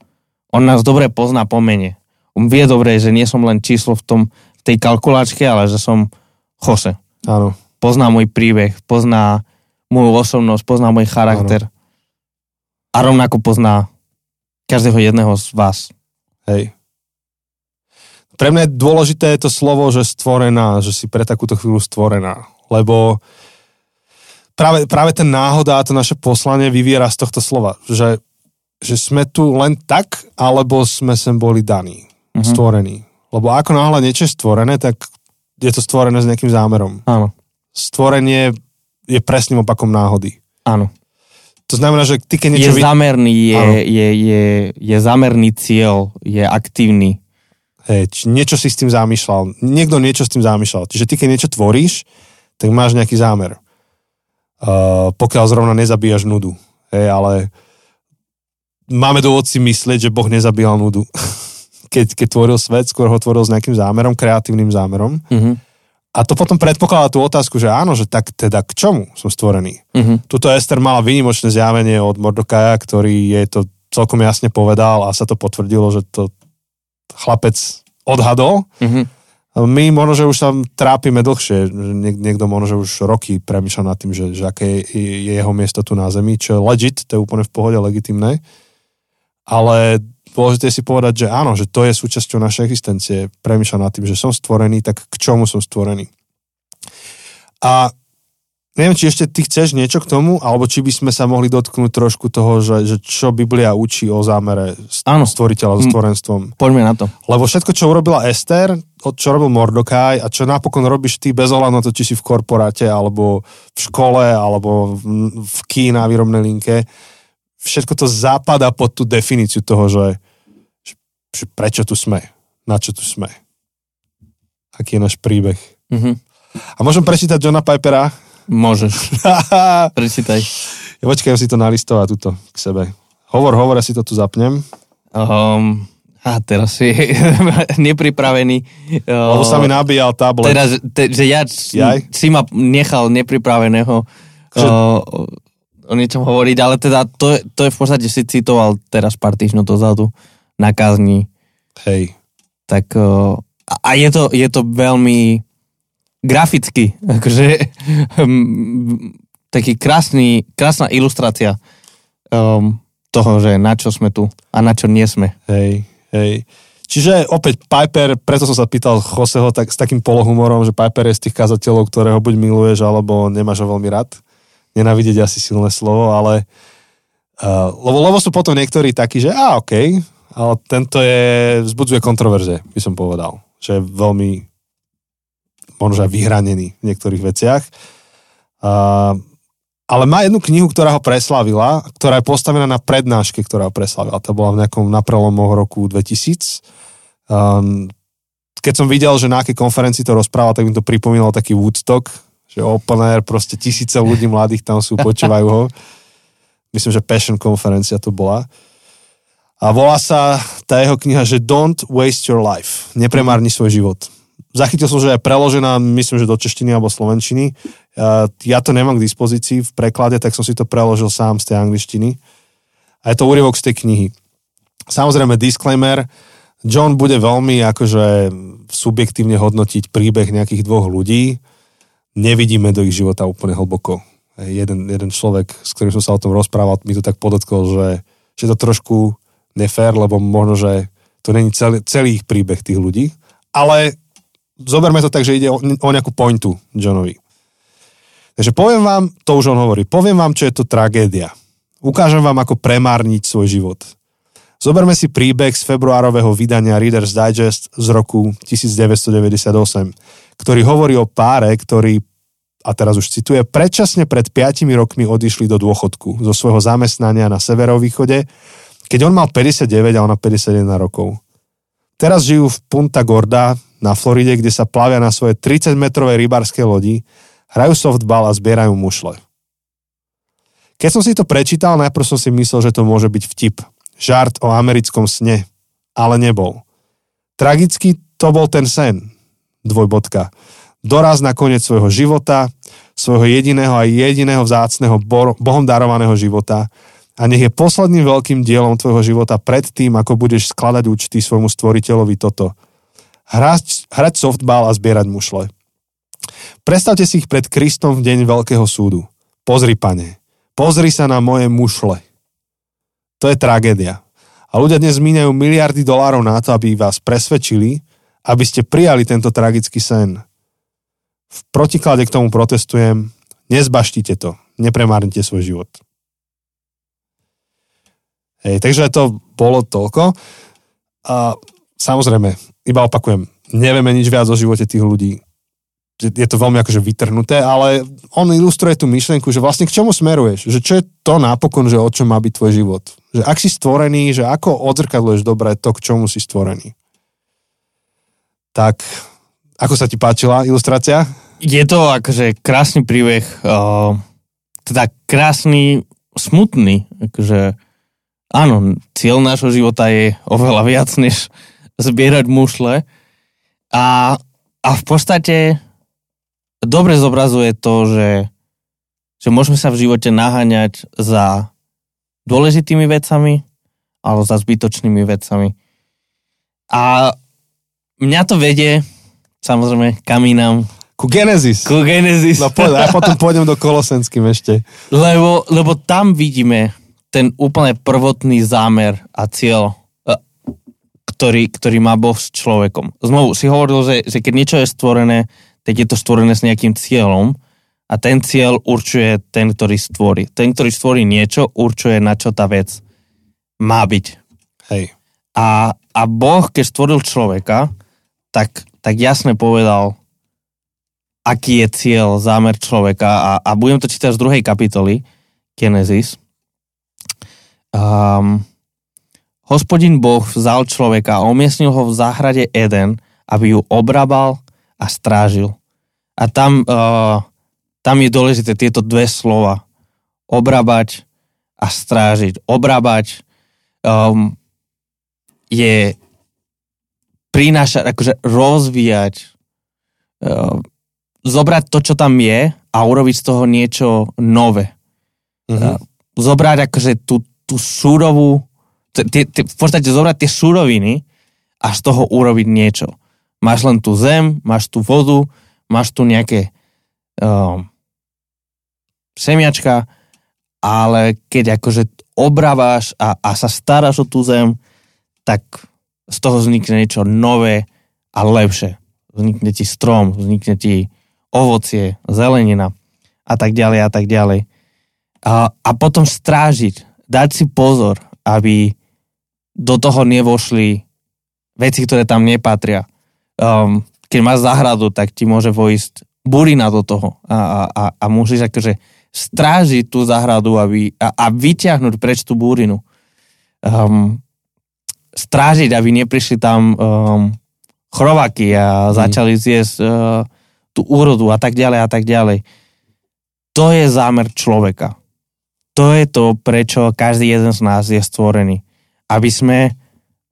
On nás dobre pozná po mene. On vie dobre, že nie som len číslo v, tom, v tej kalkulačke, ale že som Jose. Áno. Pozná môj príbeh, pozná moju osobnosť, pozná môj charakter. A rovnako pozná každého jedného z vás. Hej. Pre mňa je dôležité to slovo, že stvorená, že si pre takúto chvíľu stvorená. Lebo práve, práve ten náhoda a to naše poslanie vyviera z tohto slova. Že, že sme tu len tak, alebo sme sem boli daní, Mhm. stvorení. Lebo ako náhle niečo je stvorené, tak je to stvorené s nejakým zámerom. Áno, Stvorenie je presným opakom náhody. áno. To znamená, že ty keď Je niečo... vid- zamerný, je, Áno. je, je, je zamerný cieľ, je aktívny. Hej, niečo si s tým zamýšľal. Niekto niečo s tým zamýšľal. Čiže ty, keď niečo tvoríš, tak máš nejaký zámer. Uh, pokiaľ zrovna nezabíjaš nudu. Hej, ale máme dôvod si myslieť, že Boh nezabíjal nudu. keď, keď tvoril svet, skôr ho tvoril s nejakým zámerom, kreatívnym zámerom. Uh-huh. A to potom predpokladá tú otázku, že áno, že tak teda k čomu som stvorený. Uh-huh. Tuto Ester mala výnimočné zjavenie od Mordokaja, ktorý jej to celkom jasne povedal a sa to potvrdilo, že to chlapec odhadol. Uh-huh. My možno, že už sa trápime dlhšie, niek- niekto možno, že už roky premýšľa nad tým, že, že aké je jeho miesto tu na Zemi, čo je legit, to je úplne v pohode, legitimné. Ale dôležité si povedať, že áno, že to je súčasťou našej existencie. Premýšľam nad tým, že som stvorený, tak k čomu som stvorený. A neviem, či ešte ty chceš niečo k tomu, alebo či by sme sa mohli dotknúť trošku toho, že, že čo Biblia učí o zámere Áno. stvoriteľa so stvorenstvom. Poďme na to. Lebo všetko, čo urobila Ester, čo robil Mordokaj a čo napokon robíš ty bez ohľadu na to, či si v korporáte, alebo v škole, alebo v, v ký na výrobnej linke, všetko to zapadá pod tú definíciu toho, že, že, prečo tu sme, na čo tu sme. Aký je náš príbeh. Uh-huh. A môžem prečítať Johna Pipera? Môžeš. Prečítaj. ja počkajem si to nalistovať túto k sebe. Hovor, hovor, ja si to tu zapnem. Um, a teraz si nepripravený. Uh, Lebo sa mi nabíjal tablet. Teraz, te, že ja Jaj? si ma nechal nepripraveného Že- uh, o niečom hovoriť, ale teda to, je- to je v podstate si citoval teraz pár týždňov dozadu na kazni. Hej. Tak uh, a je to, je to veľmi graficky, akože hm, taký krásny, krásna ilustrácia um, toho, že na čo sme tu a na čo nie sme. Hej, hej. Čiže opäť Piper, preto som sa pýtal Joseho tak, s takým polohumorom, že Piper je z tých kazateľov, ktorého buď miluješ, alebo nemáš ho veľmi rád. Nenávidieť asi silné slovo, ale uh, lebo, lebo sú potom niektorí takí, že a OK, ale tento je, vzbudzuje kontroverze, by som povedal. Že je veľmi možno vyhranený v niektorých veciach. Uh, ale má jednu knihu, ktorá ho preslavila, ktorá je postavená na prednáške, ktorá ho preslavila. To bola v nejakom na prelomoch roku 2000. Um, keď som videl, že na akej konferencii to rozprával, tak mi to pripomínalo taký Woodstock, že open air, proste tisíce ľudí mladých tam sú, počúvajú ho. Myslím, že Passion konferencia to bola. A volá sa tá jeho kniha, že Don't waste your life. Nepremárni svoj život. Zachytil som, že je preložená, myslím, že do češtiny alebo slovenčiny. Ja to nemám k dispozícii v preklade, tak som si to preložil sám z tej angličtiny. A je to úryvok z tej knihy. Samozrejme, disclaimer, John bude veľmi akože subjektívne hodnotiť príbeh nejakých dvoch ľudí. Nevidíme do ich života úplne hlboko. Jeden, jeden človek, s ktorým som sa o tom rozprával, mi to tak podotkol, že, že to trošku nefér, lebo možno, že to není celý, celý ich príbeh tých ľudí. Ale zoberme to tak, že ide o, o nejakú pointu Johnovi. Takže poviem vám, to už on hovorí, poviem vám, čo je to tragédia. Ukážem vám, ako premárniť svoj život. Zoberme si príbeh z februárového vydania Reader's Digest z roku 1998, ktorý hovorí o páre, ktorý, a teraz už cituje, predčasne pred 5 rokmi odišli do dôchodku zo svojho zamestnania na severovýchode, keď on mal 59 a ona 51 rokov. Teraz žijú v Punta Gorda na Floride, kde sa plavia na svojej 30-metrovej rybárskej lodi, hrajú softball a zbierajú mušle. Keď som si to prečítal, najprv som si myslel, že to môže byť vtip. Žart o americkom sne. Ale nebol. Tragicky to bol ten sen. Dvojbodka. Doraz na koniec svojho života, svojho jediného a jediného vzácného bo- Bohom darovaného života a nech je posledným veľkým dielom tvojho života pred tým, ako budeš skladať účty svojmu stvoriteľovi toto. Hrať, hrať softball a zbierať mušle. Predstavte si ich pred Kristom v deň veľkého súdu. Pozri, pane, pozri sa na moje mušle. To je tragédia. A ľudia dnes míňajú miliardy dolárov na to, aby vás presvedčili, aby ste prijali tento tragický sen. V protiklade k tomu protestujem, nezbaštite to, nepremárnite svoj život. Hej, takže to bolo toľko. A samozrejme, iba opakujem, nevieme nič viac o živote tých ľudí. Je to veľmi akože vytrhnuté, ale on ilustruje tú myšlienku, že vlastne k čomu smeruješ? Že čo je to napokon, že o čom má byť tvoj život? Že ak si stvorený, že ako odzrkadluješ dobre to, k čomu si stvorený? Tak, ako sa ti páčila ilustrácia? Je to akože krásny príbeh, teda krásny, smutný, akože áno, cieľ nášho života je oveľa viac, než zbierať mušle. A, a v podstate dobre zobrazuje to, že, že môžeme sa v živote naháňať za dôležitými vecami alebo za zbytočnými vecami. A mňa to vedie, samozrejme, kam inám. Ku Genesis. Ku Genesis. No poď, a potom pôjdem do Kolosenským ešte. Lebo, lebo tam vidíme ten úplne prvotný zámer a cieľ, e, ktorý, ktorý má Boh s človekom. Znovu si hovoril, že, že keď niečo je stvorené, tak je to stvorené s nejakým cieľom a ten cieľ určuje ten, ktorý stvorí. Ten, ktorý stvorí niečo, určuje, na čo tá vec má byť. Hej. A, a Boh, keď stvoril človeka, tak, tak jasne povedal, aký je cieľ, zámer človeka a, a budem to čítať z druhej kapitoly Genesis. Um, hospodin Boh vzal človeka a umiestnil ho v záhrade Eden, aby ju obrabal a strážil. A tam, uh, tam je dôležité tieto dve slova. Obrabať a strážiť. Obrabať um, je prinášať, akože rozvíjať, uh, zobrať to, čo tam je a urobiť z toho niečo nové. Uh-huh. Uh, zobrať akože tú, tú súrovú, tie, tie, v podstate zobrať tie súroviny a z toho urobiť niečo. Máš len tú zem, máš tú vodu, máš tu nejaké um, semiačka, ale keď akože obraváš a, a sa staráš o tú zem, tak z toho vznikne niečo nové a lepšie. Vznikne ti strom, vznikne ti ovocie, zelenina a tak ďalej a tak ďalej. A, a potom strážiť, dať si pozor, aby do toho nevošli veci, ktoré tam nepatria um, keď máš záhradu, tak ti môže vojsť burina do toho a, a, a musíš akože strážiť tú záhradu aby, a, a vyťahnuť preč tú búrinu. Um, strážiť, aby neprišli tam um, chrovaky a mhm. začali zjesť uh, tú úrodu a tak ďalej a tak ďalej. To je zámer človeka. To je to, prečo každý jeden z nás je stvorený. Aby sme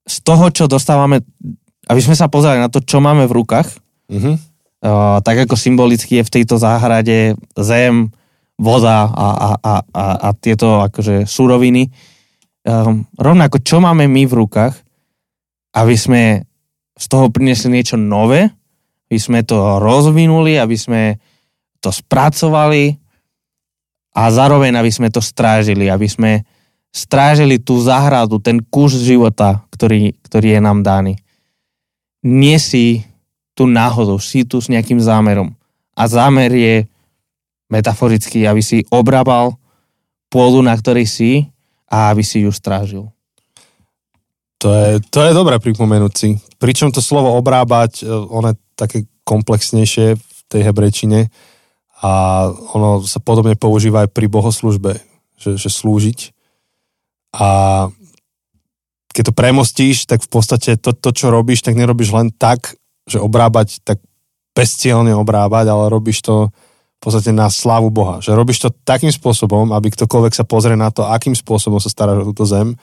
z toho, čo dostávame aby sme sa pozerali na to, čo máme v rukách, uh-huh. uh, tak ako symbolicky je v tejto záhrade zem, voda a, a, a, a, a tieto akože súroviny. Um, rovnako, čo máme my v rukách, aby sme z toho priniesli niečo nové, aby sme to rozvinuli, aby sme to spracovali a zároveň, aby sme to strážili, aby sme strážili tú záhradu, ten kus života, ktorý, ktorý je nám daný nie si tu náhodou, si tu s nejakým zámerom. A zámer je metaforický, aby si obrabal pôdu, na ktorej si a aby si ju strážil. To je, to je dobré pripomenúť. Pričom to slovo obrábať, e, ono je také komplexnejšie v tej hebrečine a ono sa podobne používa aj pri bohoslužbe, že, že slúžiť. A keď to premostíš, tak v podstate to, to, čo robíš, tak nerobíš len tak, že obrábať, tak bezcielne obrábať, ale robíš to v podstate na slávu Boha. Že robíš to takým spôsobom, aby ktokoľvek sa pozrie na to, akým spôsobom sa staráš o túto zem,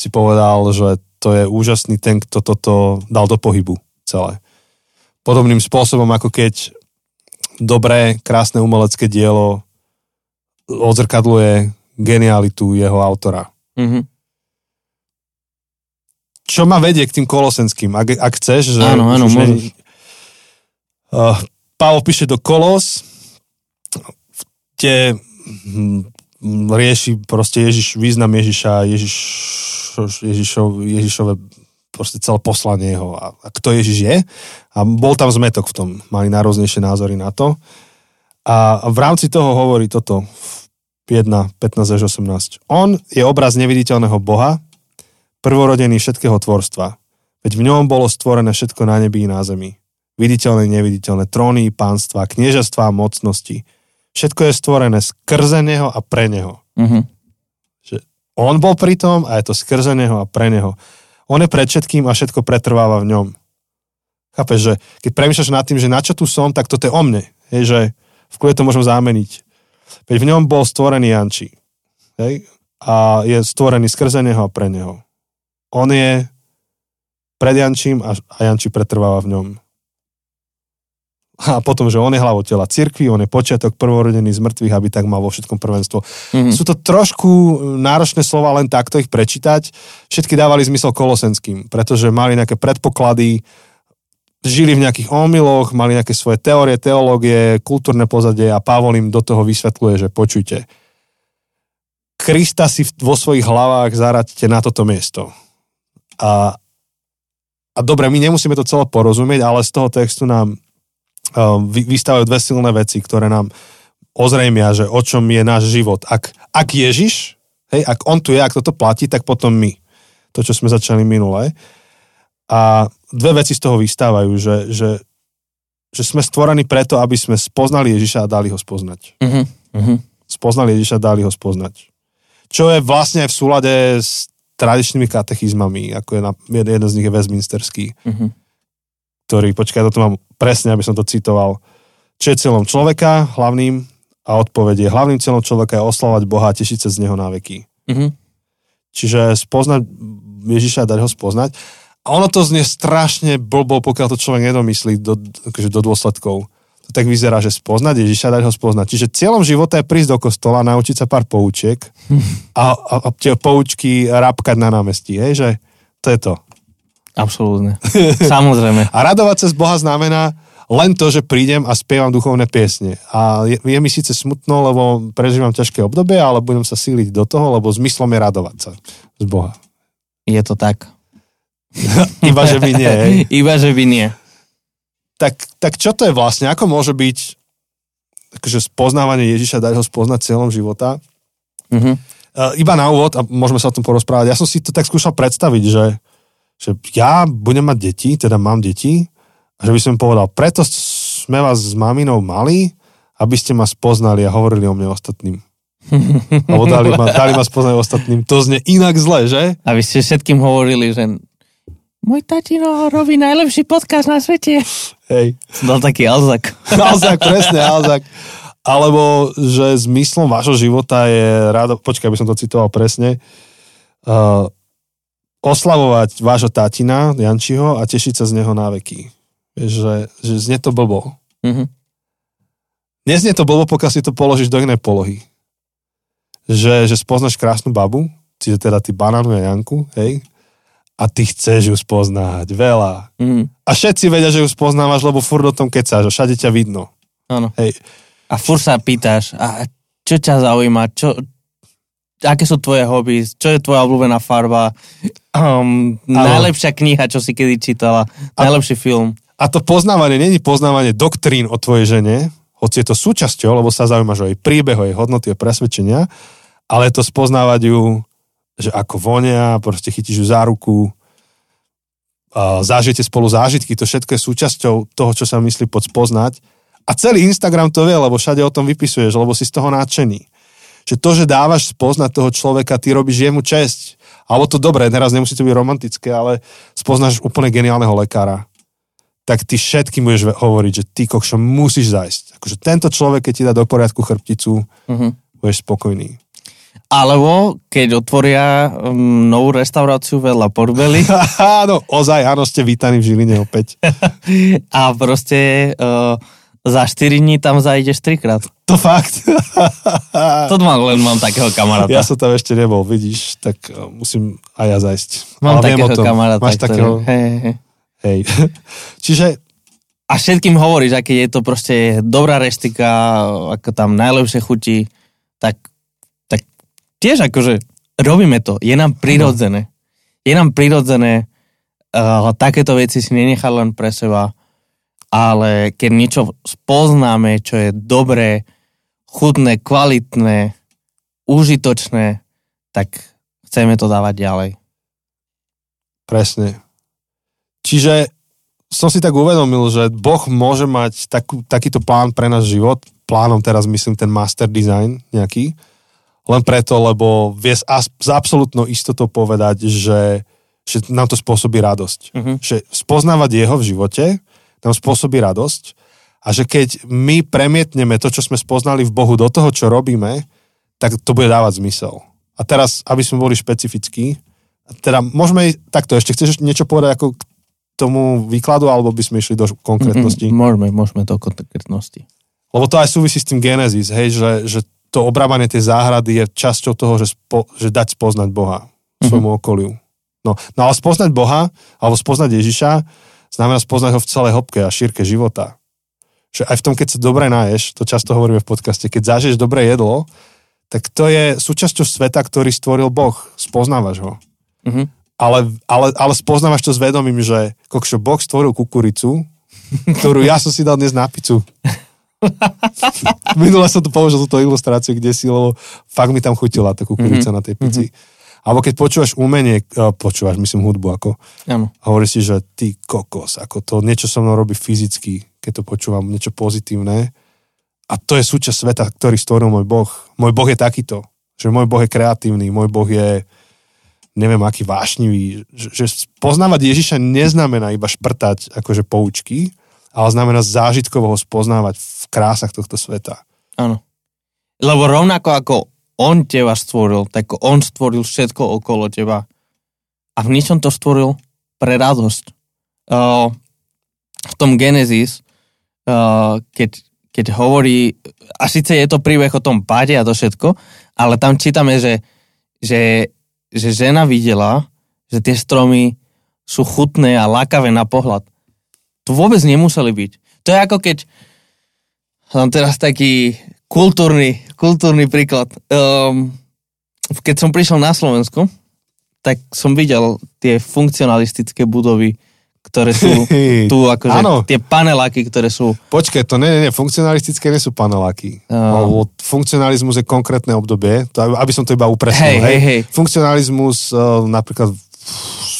si povedal, že to je úžasný ten, kto toto dal do pohybu celé. Podobným spôsobom, ako keď dobré, krásne umelecké dielo odzrkadluje genialitu jeho autora. Mm-hmm čo ma vedie k tým kolosenským, ak, ak chceš. Že áno, áno, môžeš. Uh, Pavel píše do Kolos, kde hm, rieši proste Ježiš, význam Ježiša, Ježiš, Ježišov, Ježišové proste celé poslanie jeho a, a kto Ježiš je. A bol tam zmetok v tom, mali najrôznejšie názory na to. A v rámci toho hovorí toto 1, 15 až 18. On je obraz neviditeľného Boha, prvorodený všetkého tvorstva. Veď v ňom bolo stvorené všetko na nebi i na zemi. Viditeľné, neviditeľné, tróny, pánstva, kniežastva a mocnosti. Všetko je stvorené skrze neho a pre neho. Uh-huh. Že on bol pri tom a je to skrze neho a pre neho. On je pred všetkým a všetko pretrváva v ňom. Chápeš, že keď premýšľaš nad tým, že na čo tu som, tak toto je o mne. Hej, že v kľude to môžem zameniť. Veď v ňom bol stvorený Janči. Hej? A je stvorený skrze neho a pre neho. On je pred Jančím a, a Janči pretrváva v ňom. A potom, že on je hlavou tela cirkvi, on je počiatok prvorodený z mŕtvych, aby tak mal vo všetkom prvenstvo. Mm-hmm. Sú to trošku náročné slova len takto ich prečítať. Všetky dávali zmysel kolosenským, pretože mali nejaké predpoklady, žili v nejakých omyloch, mali nejaké svoje teórie, teológie, kultúrne pozadie a Pavol im do toho vysvetľuje, že počujte, Krista si vo svojich hlavách zaraďte na toto miesto. A, a dobre, my nemusíme to celé porozumieť, ale z toho textu nám uh, vystávajú dve silné veci, ktoré nám ozrejmia, že o čom je náš život. Ak, ak Ježiš, hej, ak on tu je, ak toto platí, tak potom my. To, čo sme začali minule. A dve veci z toho vystávajú, že, že, že sme stvorení preto, aby sme spoznali Ježiša a dali ho spoznať. Uh-huh. Uh-huh. Spoznali Ježiša a dali ho spoznať čo je vlastne v súlade s tradičnými katechizmami, ako je na, jeden z nich je Westminsterský, mm-hmm. ktorý, počkaj, toto mám presne, aby som to citoval. Čo je cieľom človeka hlavným a odpoveď je hlavným cieľom človeka je oslavať Boha a tešiť sa z Neho na veky. Mm-hmm. Čiže spoznať Ježiša a dať ho spoznať. A ono to znie strašne blbo, pokiaľ to človek nedomyslí do, akože do dôsledkov tak vyzerá, že spoznať Ježiša, dať ho spoznať. Čiže cieľom života je prísť do kostola, naučiť sa pár poučiek a, a, a tie poučky rápkať na námestí, hej, že to je to. Absolútne. Samozrejme. a radovať sa z Boha znamená len to, že prídem a spievam duchovné piesne. A je, je mi síce smutno, lebo prežívam ťažké obdobie, ale budem sa síliť do toho, lebo zmyslom je radovať sa z Boha. Je to tak. Iba, že by nie. Hej. Iba, že by nie tak, tak čo to je vlastne? Ako môže byť akože spoznávanie Ježiša, dať ho spoznať cieľom života? Mm-hmm. Uh, iba na úvod, a môžeme sa o tom porozprávať, ja som si to tak skúšal predstaviť, že, že ja budem mať deti, teda mám deti, a že by som povedal, preto sme vás s maminou mali, aby ste ma spoznali a hovorili o mne ostatným. Alebo dali ma, dali ma spoznať ostatným. To znie inak zle, že? A vy ste všetkým hovorili, že môj tatino robí najlepší podcast na svete. Hej. Som dal taký Alzak. Alzak, presne, Alzak. Alebo, že zmyslom vášho života je rado, počkaj, aby som to citoval presne, uh, oslavovať vášho tatina, Jančiho, a tešiť sa z neho na veky. Že, že znie to blbo. Mm-hmm. Neznie to blbo, pokiaľ si to položíš do inej polohy. Že, že spoznáš krásnu babu, čiže teda ty banánu a Janku, hej, a ty chceš ju spoznať veľa. Mm. A všetci vedia, že ju spoznávaš, lebo furt o tom kecáš, všade ťa vidno. Áno. Hej. A furt sa pýtaš, a čo ťa zaujíma, čo, aké sú tvoje hobby, čo je tvoja obľúbená farba, um, najlepšia kniha, čo si kedy čítala, najlepší a, film. A to poznávanie není poznávanie doktrín o tvojej žene, hoci je to súčasťou, lebo sa zaujímaš o jej príbeh, o jej hodnoty a presvedčenia, ale to spoznávať ju že ako vonia, proste chytíš ju za ruku, zážite spolu zážitky, to všetko je súčasťou toho, čo sa myslí pod spoznať. A celý Instagram to vie, lebo všade o tom vypisuješ, lebo si z toho nadšený. Že to, že dávaš spoznať toho človeka, ty robíš jemu česť. Alebo to dobré, teraz nemusí to byť romantické, ale spoznáš úplne geniálneho lekára. Tak ty všetkým budeš hovoriť, že ty kokšo musíš zajsť. Akože tento človek, keď ti dá do poriadku chrbticu, uh-huh. budeš spokojný. Alebo keď otvoria um, novú reštauráciu vedľa Porbely. áno, ozaj, áno, ste vítaní v Žiline opäť. a proste uh, za 4 dní tam zajdeš trikrát. To fakt. to mám, len mám takého kamaráta. Ja som tam ešte nebol, vidíš, tak uh, musím aj ja zajsť. Mám Ale takého kamaráta. Máš ktorý... takého? Hej, hej. hej. Čiže a všetkým hovoríš, aké je to proste dobrá reštika, ako tam najlepšie chutí, tak tiež akože robíme to, je nám prirodzené. Je nám prirodzené uh, takéto veci si nenechať len pre seba, ale keď niečo spoznáme, čo je dobré, chutné, kvalitné, užitočné, tak chceme to dávať ďalej. Presne. Čiže som si tak uvedomil, že Boh môže mať takú, takýto plán pre náš život. Plánom teraz myslím ten master design nejaký len preto, lebo vie s, absolútnou istotou povedať, že, že nám to spôsobí radosť. Uh-huh. Že spoznávať jeho v živote nám spôsobí radosť a že keď my premietneme to, čo sme spoznali v Bohu do toho, čo robíme, tak to bude dávať zmysel. A teraz, aby sme boli špecifickí, teda môžeme takto, ešte chceš niečo povedať ako tomu výkladu, alebo by sme išli do konkrétnosti? Mm, môžeme, môžeme do konkrétnosti. Lebo to aj súvisí s tým Genesis, hej, že, že to obrábanie tej záhrady je časťou toho, že, spo, že dať spoznať Boha svojmu mm-hmm. okoliu. No, no ale spoznať Boha, alebo spoznať Ježiša, znamená spoznať ho v celej hĺbke a šírke života. Že aj v tom, keď sa dobre náješ, to často hovoríme v podcaste, keď zažiješ dobré jedlo, tak to je súčasťou sveta, ktorý stvoril Boh. Spoznávaš ho. Mm-hmm. Ale, ale, ale spoznávaš to s vedomím, že kokšo, Boh stvoril kukuricu, ktorú ja som si dal dnes na pizzu. Minule som to použil túto ilustráciu, kde si, lebo fakt mi tam chutila tá kukurica mm-hmm. na tej pici. Mm-hmm. Alebo keď počúvaš umenie, e, počúvaš, myslím, hudbu, ako. Ano. A hovoríš si, že ty kokos, ako to niečo so mnou robí fyzicky, keď to počúvam, niečo pozitívne. A to je súčasť sveta, ktorý stvoril môj Boh. Môj Boh je takýto. Že môj Boh je kreatívny, môj Boh je neviem, aký vášnivý. Že, že poznávať Ježiša neznamená iba šprtať akože poučky, ale znamená zážitkovo ho spoznávať v krásach tohto sveta. Áno. Lebo rovnako ako on teba stvoril, tak on stvoril všetko okolo teba. A v ničom to stvoril pre radosť. Uh, v tom Genesis, uh, keď, keď hovorí, a síce je to príbeh o tom páde a to všetko, ale tam čítame, že, že, že žena videla, že tie stromy sú chutné a lákavé na pohľad. To vôbec nemuseli byť. To je ako keď, mám teraz taký kultúrny, kultúrny príklad. Um, keď som prišiel na Slovensko, tak som videl tie funkcionalistické budovy, ktoré sú tu, akože ano. tie paneláky, ktoré sú... Počkaj, to nie, nie, nie, funkcionalistické nie sú paneláky. Uh, funkcionalizmus je konkrétne obdobie, to, aby som to iba upresnil. Hej, hej, hej. Funkcionalizmus uh, napríklad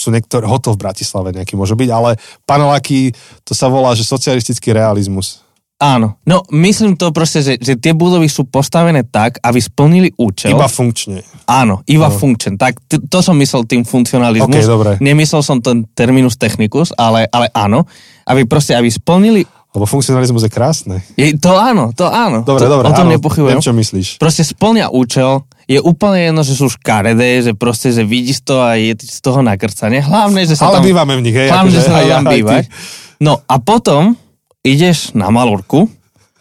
sú niektoré, hotel v Bratislave nejaký môže byť, ale paneláky, to sa volá, že socialistický realizmus. Áno. No, myslím to proste, že, že tie budovy sú postavené tak, aby splnili účel. Iba funkčne. Áno, iba no. funkčne. Tak t- to som myslel tým funkcionalizmus. Okay, dobre. Nemyslel som ten terminus technicus, ale, ale áno. Aby proste, aby splnili lebo funkcionalizmus je krásne. Je, to áno, to áno. Dobre, to, dobre, o tom áno, nepochybujem. Viem, čo myslíš. Proste splňa účel, je úplne jedno, že sú škaredé, že proste, že vidíš to a je z toho nakrcanie. Hlavne, že sa Ale tam... bývame v nich, hej. Hlavne, akože, že sa tam bývať. No a potom ideš na Malorku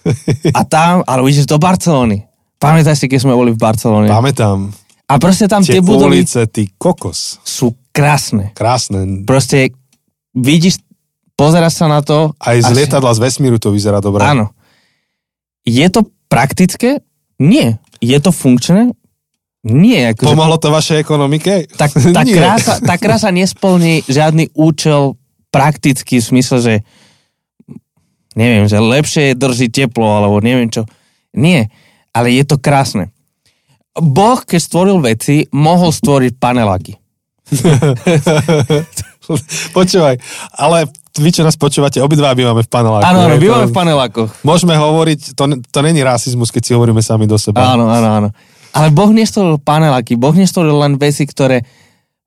a tam, ale ideš do Barcelony. Pamätáš si, keď sme boli v Barcelone? Pamätám. A proste tam tie, tie budovy... ulice, ty kokos. Sú krásne. Krásne. Proste vidíš, pozeráš sa na to... Aj z lietadla z vesmíru to vyzerá dobre. Áno. Je to praktické? Nie. Je to funkčné? Nie. Ako, Pomohlo to vašej ekonomike? Tak, tá, krása, tá krása nesplní žiadny účel praktický v smysle, že neviem, že lepšie je držiť teplo, alebo neviem čo. Nie, ale je to krásne. Boh, keď stvoril veci, mohol stvoriť paneláky. Počúvaj, ale vy, čo nás počúvate, obidva bývame v panelákoch. Áno, áno, bývame v panelákoch. Môžeme hovoriť, to, to není rasizmus, keď si hovoríme sami do seba. Áno, áno, áno. Ale Boh nestvoril paneláky, Boh nestvoril len veci, ktoré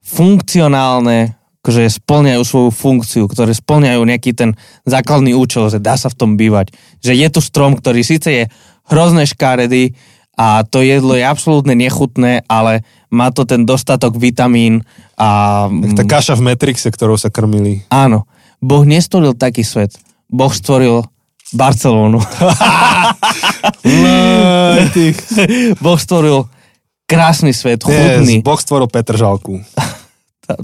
funkcionálne akože splňajú svoju funkciu, ktoré splňajú nejaký ten základný účel, že dá sa v tom bývať. Že je tu strom, ktorý síce je hrozné škaredy a to jedlo je absolútne nechutné, ale má to ten dostatok vitamín a... Tak tá kaša v Matrixe, ktorou sa krmili. Áno. Boh nestvoril taký svet. Boh stvoril Barcelónu. no, boh stvoril krásny svet, chudný. Yes, boh stvoril Petržalku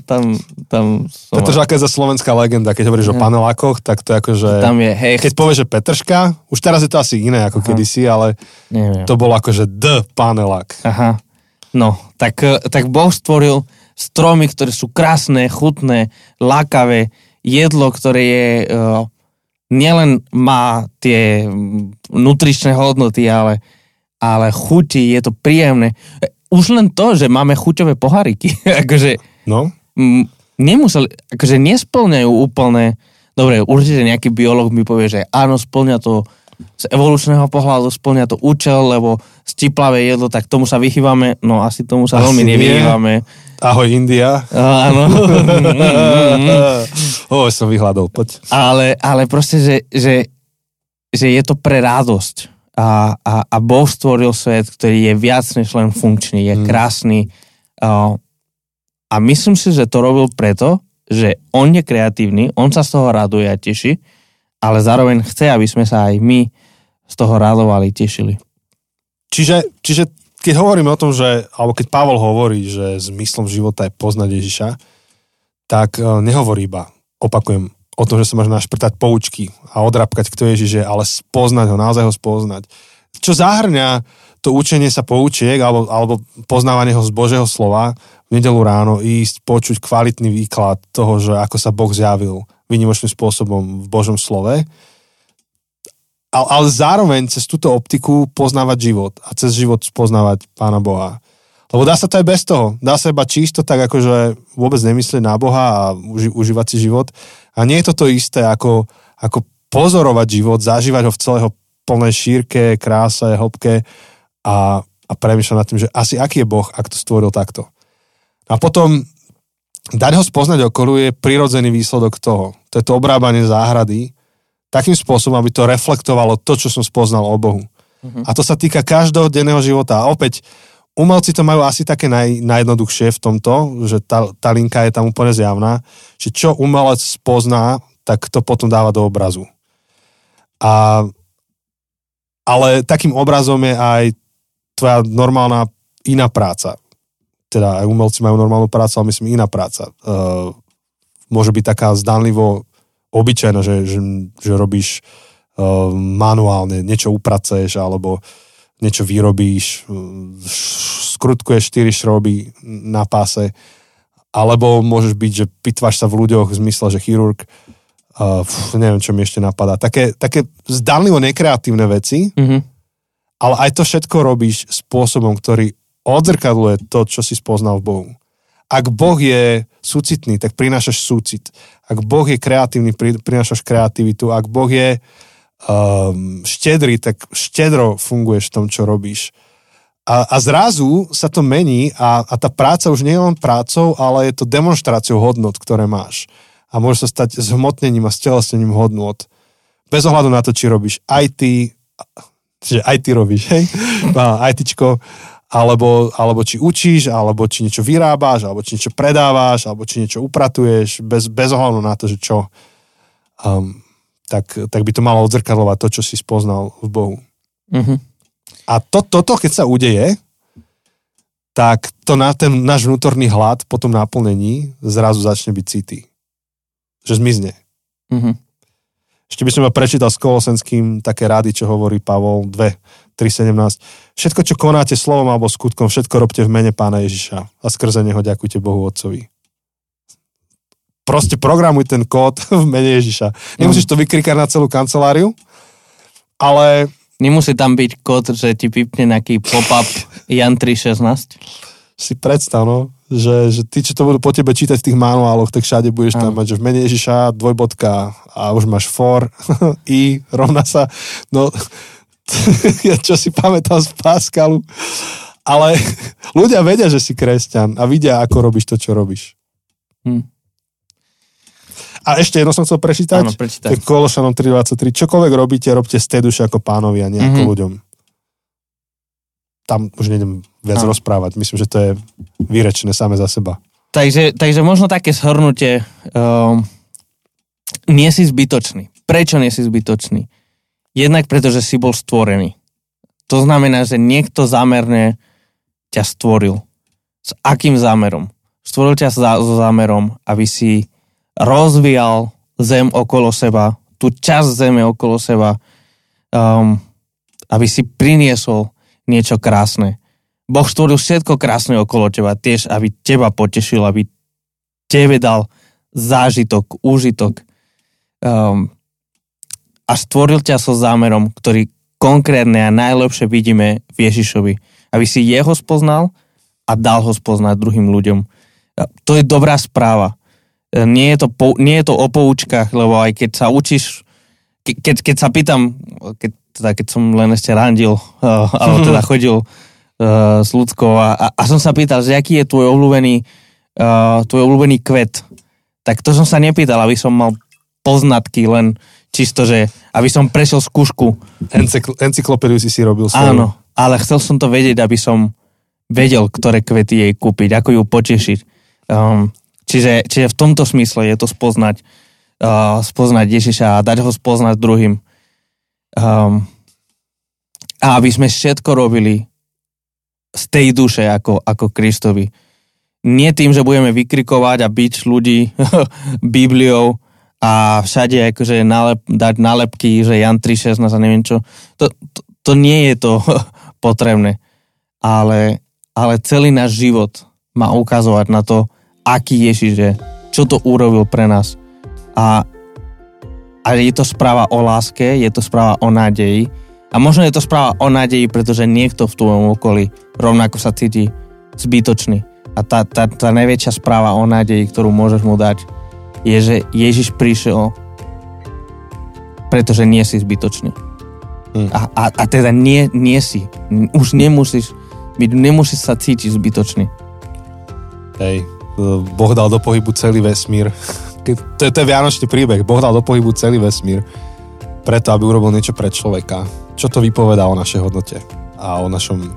tam, tam som... Petržalka je za slovenská legenda, keď hovoríš ja. o panelákoch, tak to je ako, že... Tam je, hej... Keď povieš, že Petržka, už teraz je to asi iné ako Aha. kedysi, ale Neviem. to bolo ako, že D panelák. Aha. No, tak, eh, tak Boh stvoril stromy, ktoré sú krásne, chutné, lákavé, jedlo, ktoré je... Uh, nielen má tie nutričné hodnoty, ale, ale chutí, je to príjemné. Už len to, že máme chuťové poháriky, akože No? M- nemuseli, akože nesplňajú úplne, dobre, určite nejaký biolog mi povie, že áno, splňa to z evolučného pohľadu splňa to účel, lebo stiplavé jedlo, tak tomu sa vychývame, no asi tomu sa asi veľmi nevyhývame. Ahoj India. Áno. o, som vyhľadol, poď. Ale, ale proste, že, že, že je to pre radosť. A, a, a Boh stvoril svet, ktorý je viac než len funkčný, je hmm. krásny. Uh, a myslím si, že to robil preto, že on je kreatívny, on sa z toho raduje a teší, ale zároveň chce, aby sme sa aj my z toho radovali, tešili. Čiže, čiže keď hovoríme o tom, že, alebo keď Pavol hovorí, že zmyslom života je poznať Ježiša, tak e, nehovorí iba, opakujem, o tom, že sa máš našprtať poučky a odrapkať, kto Ježiš je, ale spoznať ho, naozaj ho spoznať. Čo zahrňa to učenie sa poučiek alebo, alebo poznávanie ho z Božieho slova, v nedelu ráno ísť, počuť kvalitný výklad toho, že ako sa Boh zjavil výnimočným spôsobom v Božom slove, ale, ale zároveň cez túto optiku poznávať život a cez život spoznávať Pána Boha. Lebo dá sa to aj bez toho. Dá sa iba čisto tak, akože vôbec nemyslieť na Boha a uži, užívať si život. A nie je to to isté, ako, ako pozorovať život, zažívať ho v celého plnej šírke, kráse, hĺbke a, a premýšľať nad tým, že asi aký je Boh, ak to stvoril takto. A potom dať ho spoznať okolo je prirodzený výsledok toho. To je to obrábanie záhrady takým spôsobom, aby to reflektovalo to, čo som spoznal o Bohu. Uh-huh. A to sa týka každodenného života. A opäť, umelci to majú asi také naj, najjednoduchšie v tomto, že tá, tá linka je tam úplne zjavná, že čo umelec spozná, tak to potom dáva do obrazu. A, ale takým obrazom je aj tvoja normálna iná práca teda aj umelci majú normálnu prácu, ale myslím iná práca. Uh, môže byť taká zdanlivo obyčajná, že, že, že robíš uh, manuálne, niečo upracuješ alebo niečo vyrobíš, skrutkuješ 4 šroby na páse, alebo môžeš byť, že pitváš sa v ľuďoch v zmysle, že chirurg, uh, pf, neviem, čo mi ešte napadá. Také, také zdanlivo nekreatívne veci, mm-hmm. ale aj to všetko robíš spôsobom, ktorý odzrkadluje to, čo si spoznal v Bohu. Ak Boh je súcitný, tak prinášaš súcit. Ak Boh je kreatívny, prinášaš kreativitu. Ak Boh je um, štedrý, tak štedro funguješ v tom, čo robíš. A, a zrazu sa to mení a, a tá práca už nie je len prácou, ale je to demonstráciou hodnot, ktoré máš. A môže sa stať zhmotnením a stelesnením hodnot. Bez ohľadu na to, či robíš IT, že IT robíš, hej? ITčko, alebo, alebo či učíš, alebo či niečo vyrábaš, alebo či niečo predávaš, alebo či niečo upratuješ, bez, bez ohľadu na to, že čo. Um, tak, tak by to malo odzrkadlovať to, čo si spoznal v Bohu. Mm-hmm. A to, toto, keď sa udeje, tak to na ten náš vnútorný hlad po tom naplnení zrazu začne byť city. Že zmizne. Mm-hmm. Ešte by som ma prečítal s Kolosenským také rady, čo hovorí Pavol 2, 3.17. Všetko, čo konáte slovom alebo skutkom, všetko robte v mene pána Ježiša a skrze neho ďakujte Bohu Otcovi. Proste programuj ten kód v mene Ježiša. Nemusíš to vykrikať na celú kanceláriu, ale... Nemusí tam byť kód, že ti vypne nejaký pop-up Jan 316? Si predstav, no, že, že ty, čo to budú po tebe čítať v tých manuáloch, tak všade budeš tam mať, že v mene Ježiša dvojbodka a už máš for, i rovná sa, no čo si pamätám z Pascalu. Ale ľudia vedia, že si kresťan a vidia, ako robíš to, čo robíš. Hm. A ešte jedno som chcel prečítať. Áno, prečítaj. Kološanom 3.23. Čokoľvek robíte, robte z tej duše ako pánovi a nie ako mm-hmm. ľuďom. Tam už nejdem viac Áno. rozprávať. Myslím, že to je výrečné same za seba. Takže, takže možno také shrnutie. Um, nie si zbytočný. Prečo nie si zbytočný? Jednak preto, že si bol stvorený. To znamená, že niekto zámerne ťa stvoril. S akým zámerom? Stvoril ťa so zámerom, aby si rozvíjal zem okolo seba, tú časť zeme okolo seba, um, aby si priniesol niečo krásne. Boh stvoril všetko krásne okolo teba, tiež aby teba potešil, aby tebe dal zážitok, úžitok. Um, a stvoril ťa so zámerom, ktorý konkrétne a najlepšie vidíme v Ježišovi. Aby si jeho spoznal a dal ho spoznať druhým ľuďom. To je dobrá správa. E, nie je to, po, nie je to o poučkách, lebo aj keď sa učíš, ke, keď, keď sa pýtam, keď, teda keď som len ešte randil, uh, alebo teda chodil uh, s ľudskou a, a, a som sa pýtal, že aký je tvoj obľúbený, uh, tvoj obľúbený kvet, tak to som sa nepýtal, aby som mal poznatky, len čisto, že aby som prešiel skúšku. Encykl- encyklopédiu si si robil svoju. Áno, ale chcel som to vedieť, aby som vedel, ktoré kvety jej kúpiť, ako ju potešiť. Um, Čiže, čiže v tomto smysle je to spoznať, uh, spoznať Ježiša a dať ho spoznať druhým. Um, a aby sme všetko robili z tej duše ako, ako Kristovi. Nie tým, že budeme vykrikovať a byť ľudí Bibliou a všade akože nalep, dať nálepky, že Jan 3.16 a neviem čo. To, to, to nie je to potrebné. Ale, ale celý náš život má ukazovať na to, aký Ježiš je, čo to urobil pre nás. A, a je to správa o láske, je to správa o nádeji, a možno je to správa o nádeji, pretože niekto v tvojom okolí rovnako sa cíti zbytočný. A tá, tá, tá najväčšia správa o nádeji, ktorú môžeš mu dať, je, že Ježiš prišiel, pretože nie si zbytočný. Hmm. A, a, a teda nie, nie si. Už nemusíš byť, nemusíš sa cítiť zbytočný. Hej, Boh dal do pohybu celý vesmír. To je, to je vianočný príbeh. Boh dal do pohybu celý vesmír preto, aby urobil niečo pre človeka čo to vypovedá o našej hodnote a o našom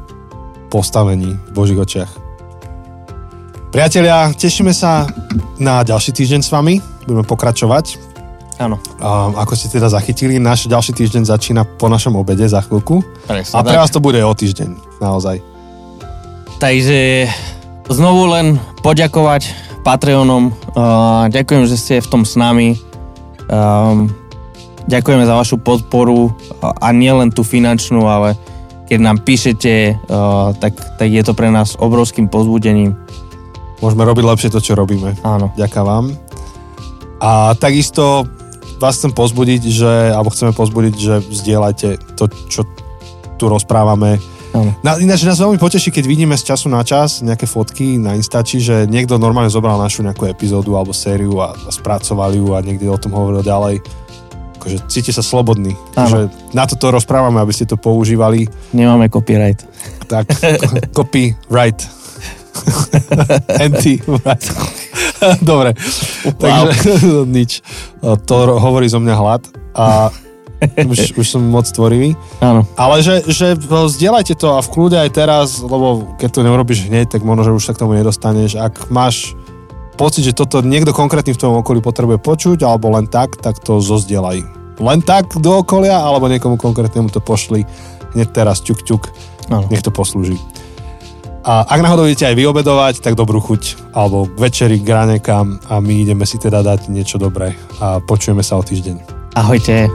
postavení v Božích očiach. Priatelia, tešíme sa na ďalší týždeň s vami. Budeme pokračovať. Áno. Ako ste teda zachytili, náš ďalší týždeň začína po našom obede za chvíľku. Presne, a pre vás to bude o týždeň, naozaj. Takže znovu len poďakovať Patreonom. Uh, ďakujem, že ste v tom s nami. Um, Ďakujeme za vašu podporu a nie len tú finančnú, ale keď nám píšete, tak, tak je to pre nás obrovským pozbudením. Môžeme robiť lepšie to, čo robíme. Áno. Ďakujem vám. A takisto vás chcem pozbudiť, že, alebo chceme pozbudiť, že vzdielajte to, čo tu rozprávame. Na, ináč nás veľmi poteší, keď vidíme z času na čas nejaké fotky na Instači, že niekto normálne zobral našu nejakú epizódu alebo sériu a, a spracovali ju a niekde o tom hovoril ďalej akože cíte sa slobodný. Že na toto rozprávame, aby ste to používali. Nemáme copyright. Tak, copyright. Anti-right. Dobre, wow. takže nič. To hovorí zo mňa hlad a už, už som moc tvorivý. Áno. Ale že, že zdieľajte to a v kľude aj teraz, lebo keď to neurobíš hneď, tak možno, že už sa k tomu nedostaneš. Ak máš pocit, že toto niekto konkrétny v tvojom okolí potrebuje počuť, alebo len tak, tak to zozdielaj. Len tak do okolia, alebo niekomu konkrétnemu to pošli hneď teraz ťuk ťuk, ano. nech to poslúži. A ak náhodou idete aj vyobedovať, tak dobrú chuť, alebo večeri, k ranekám a my ideme si teda dať niečo dobré a počujeme sa o týždeň. Ahojte.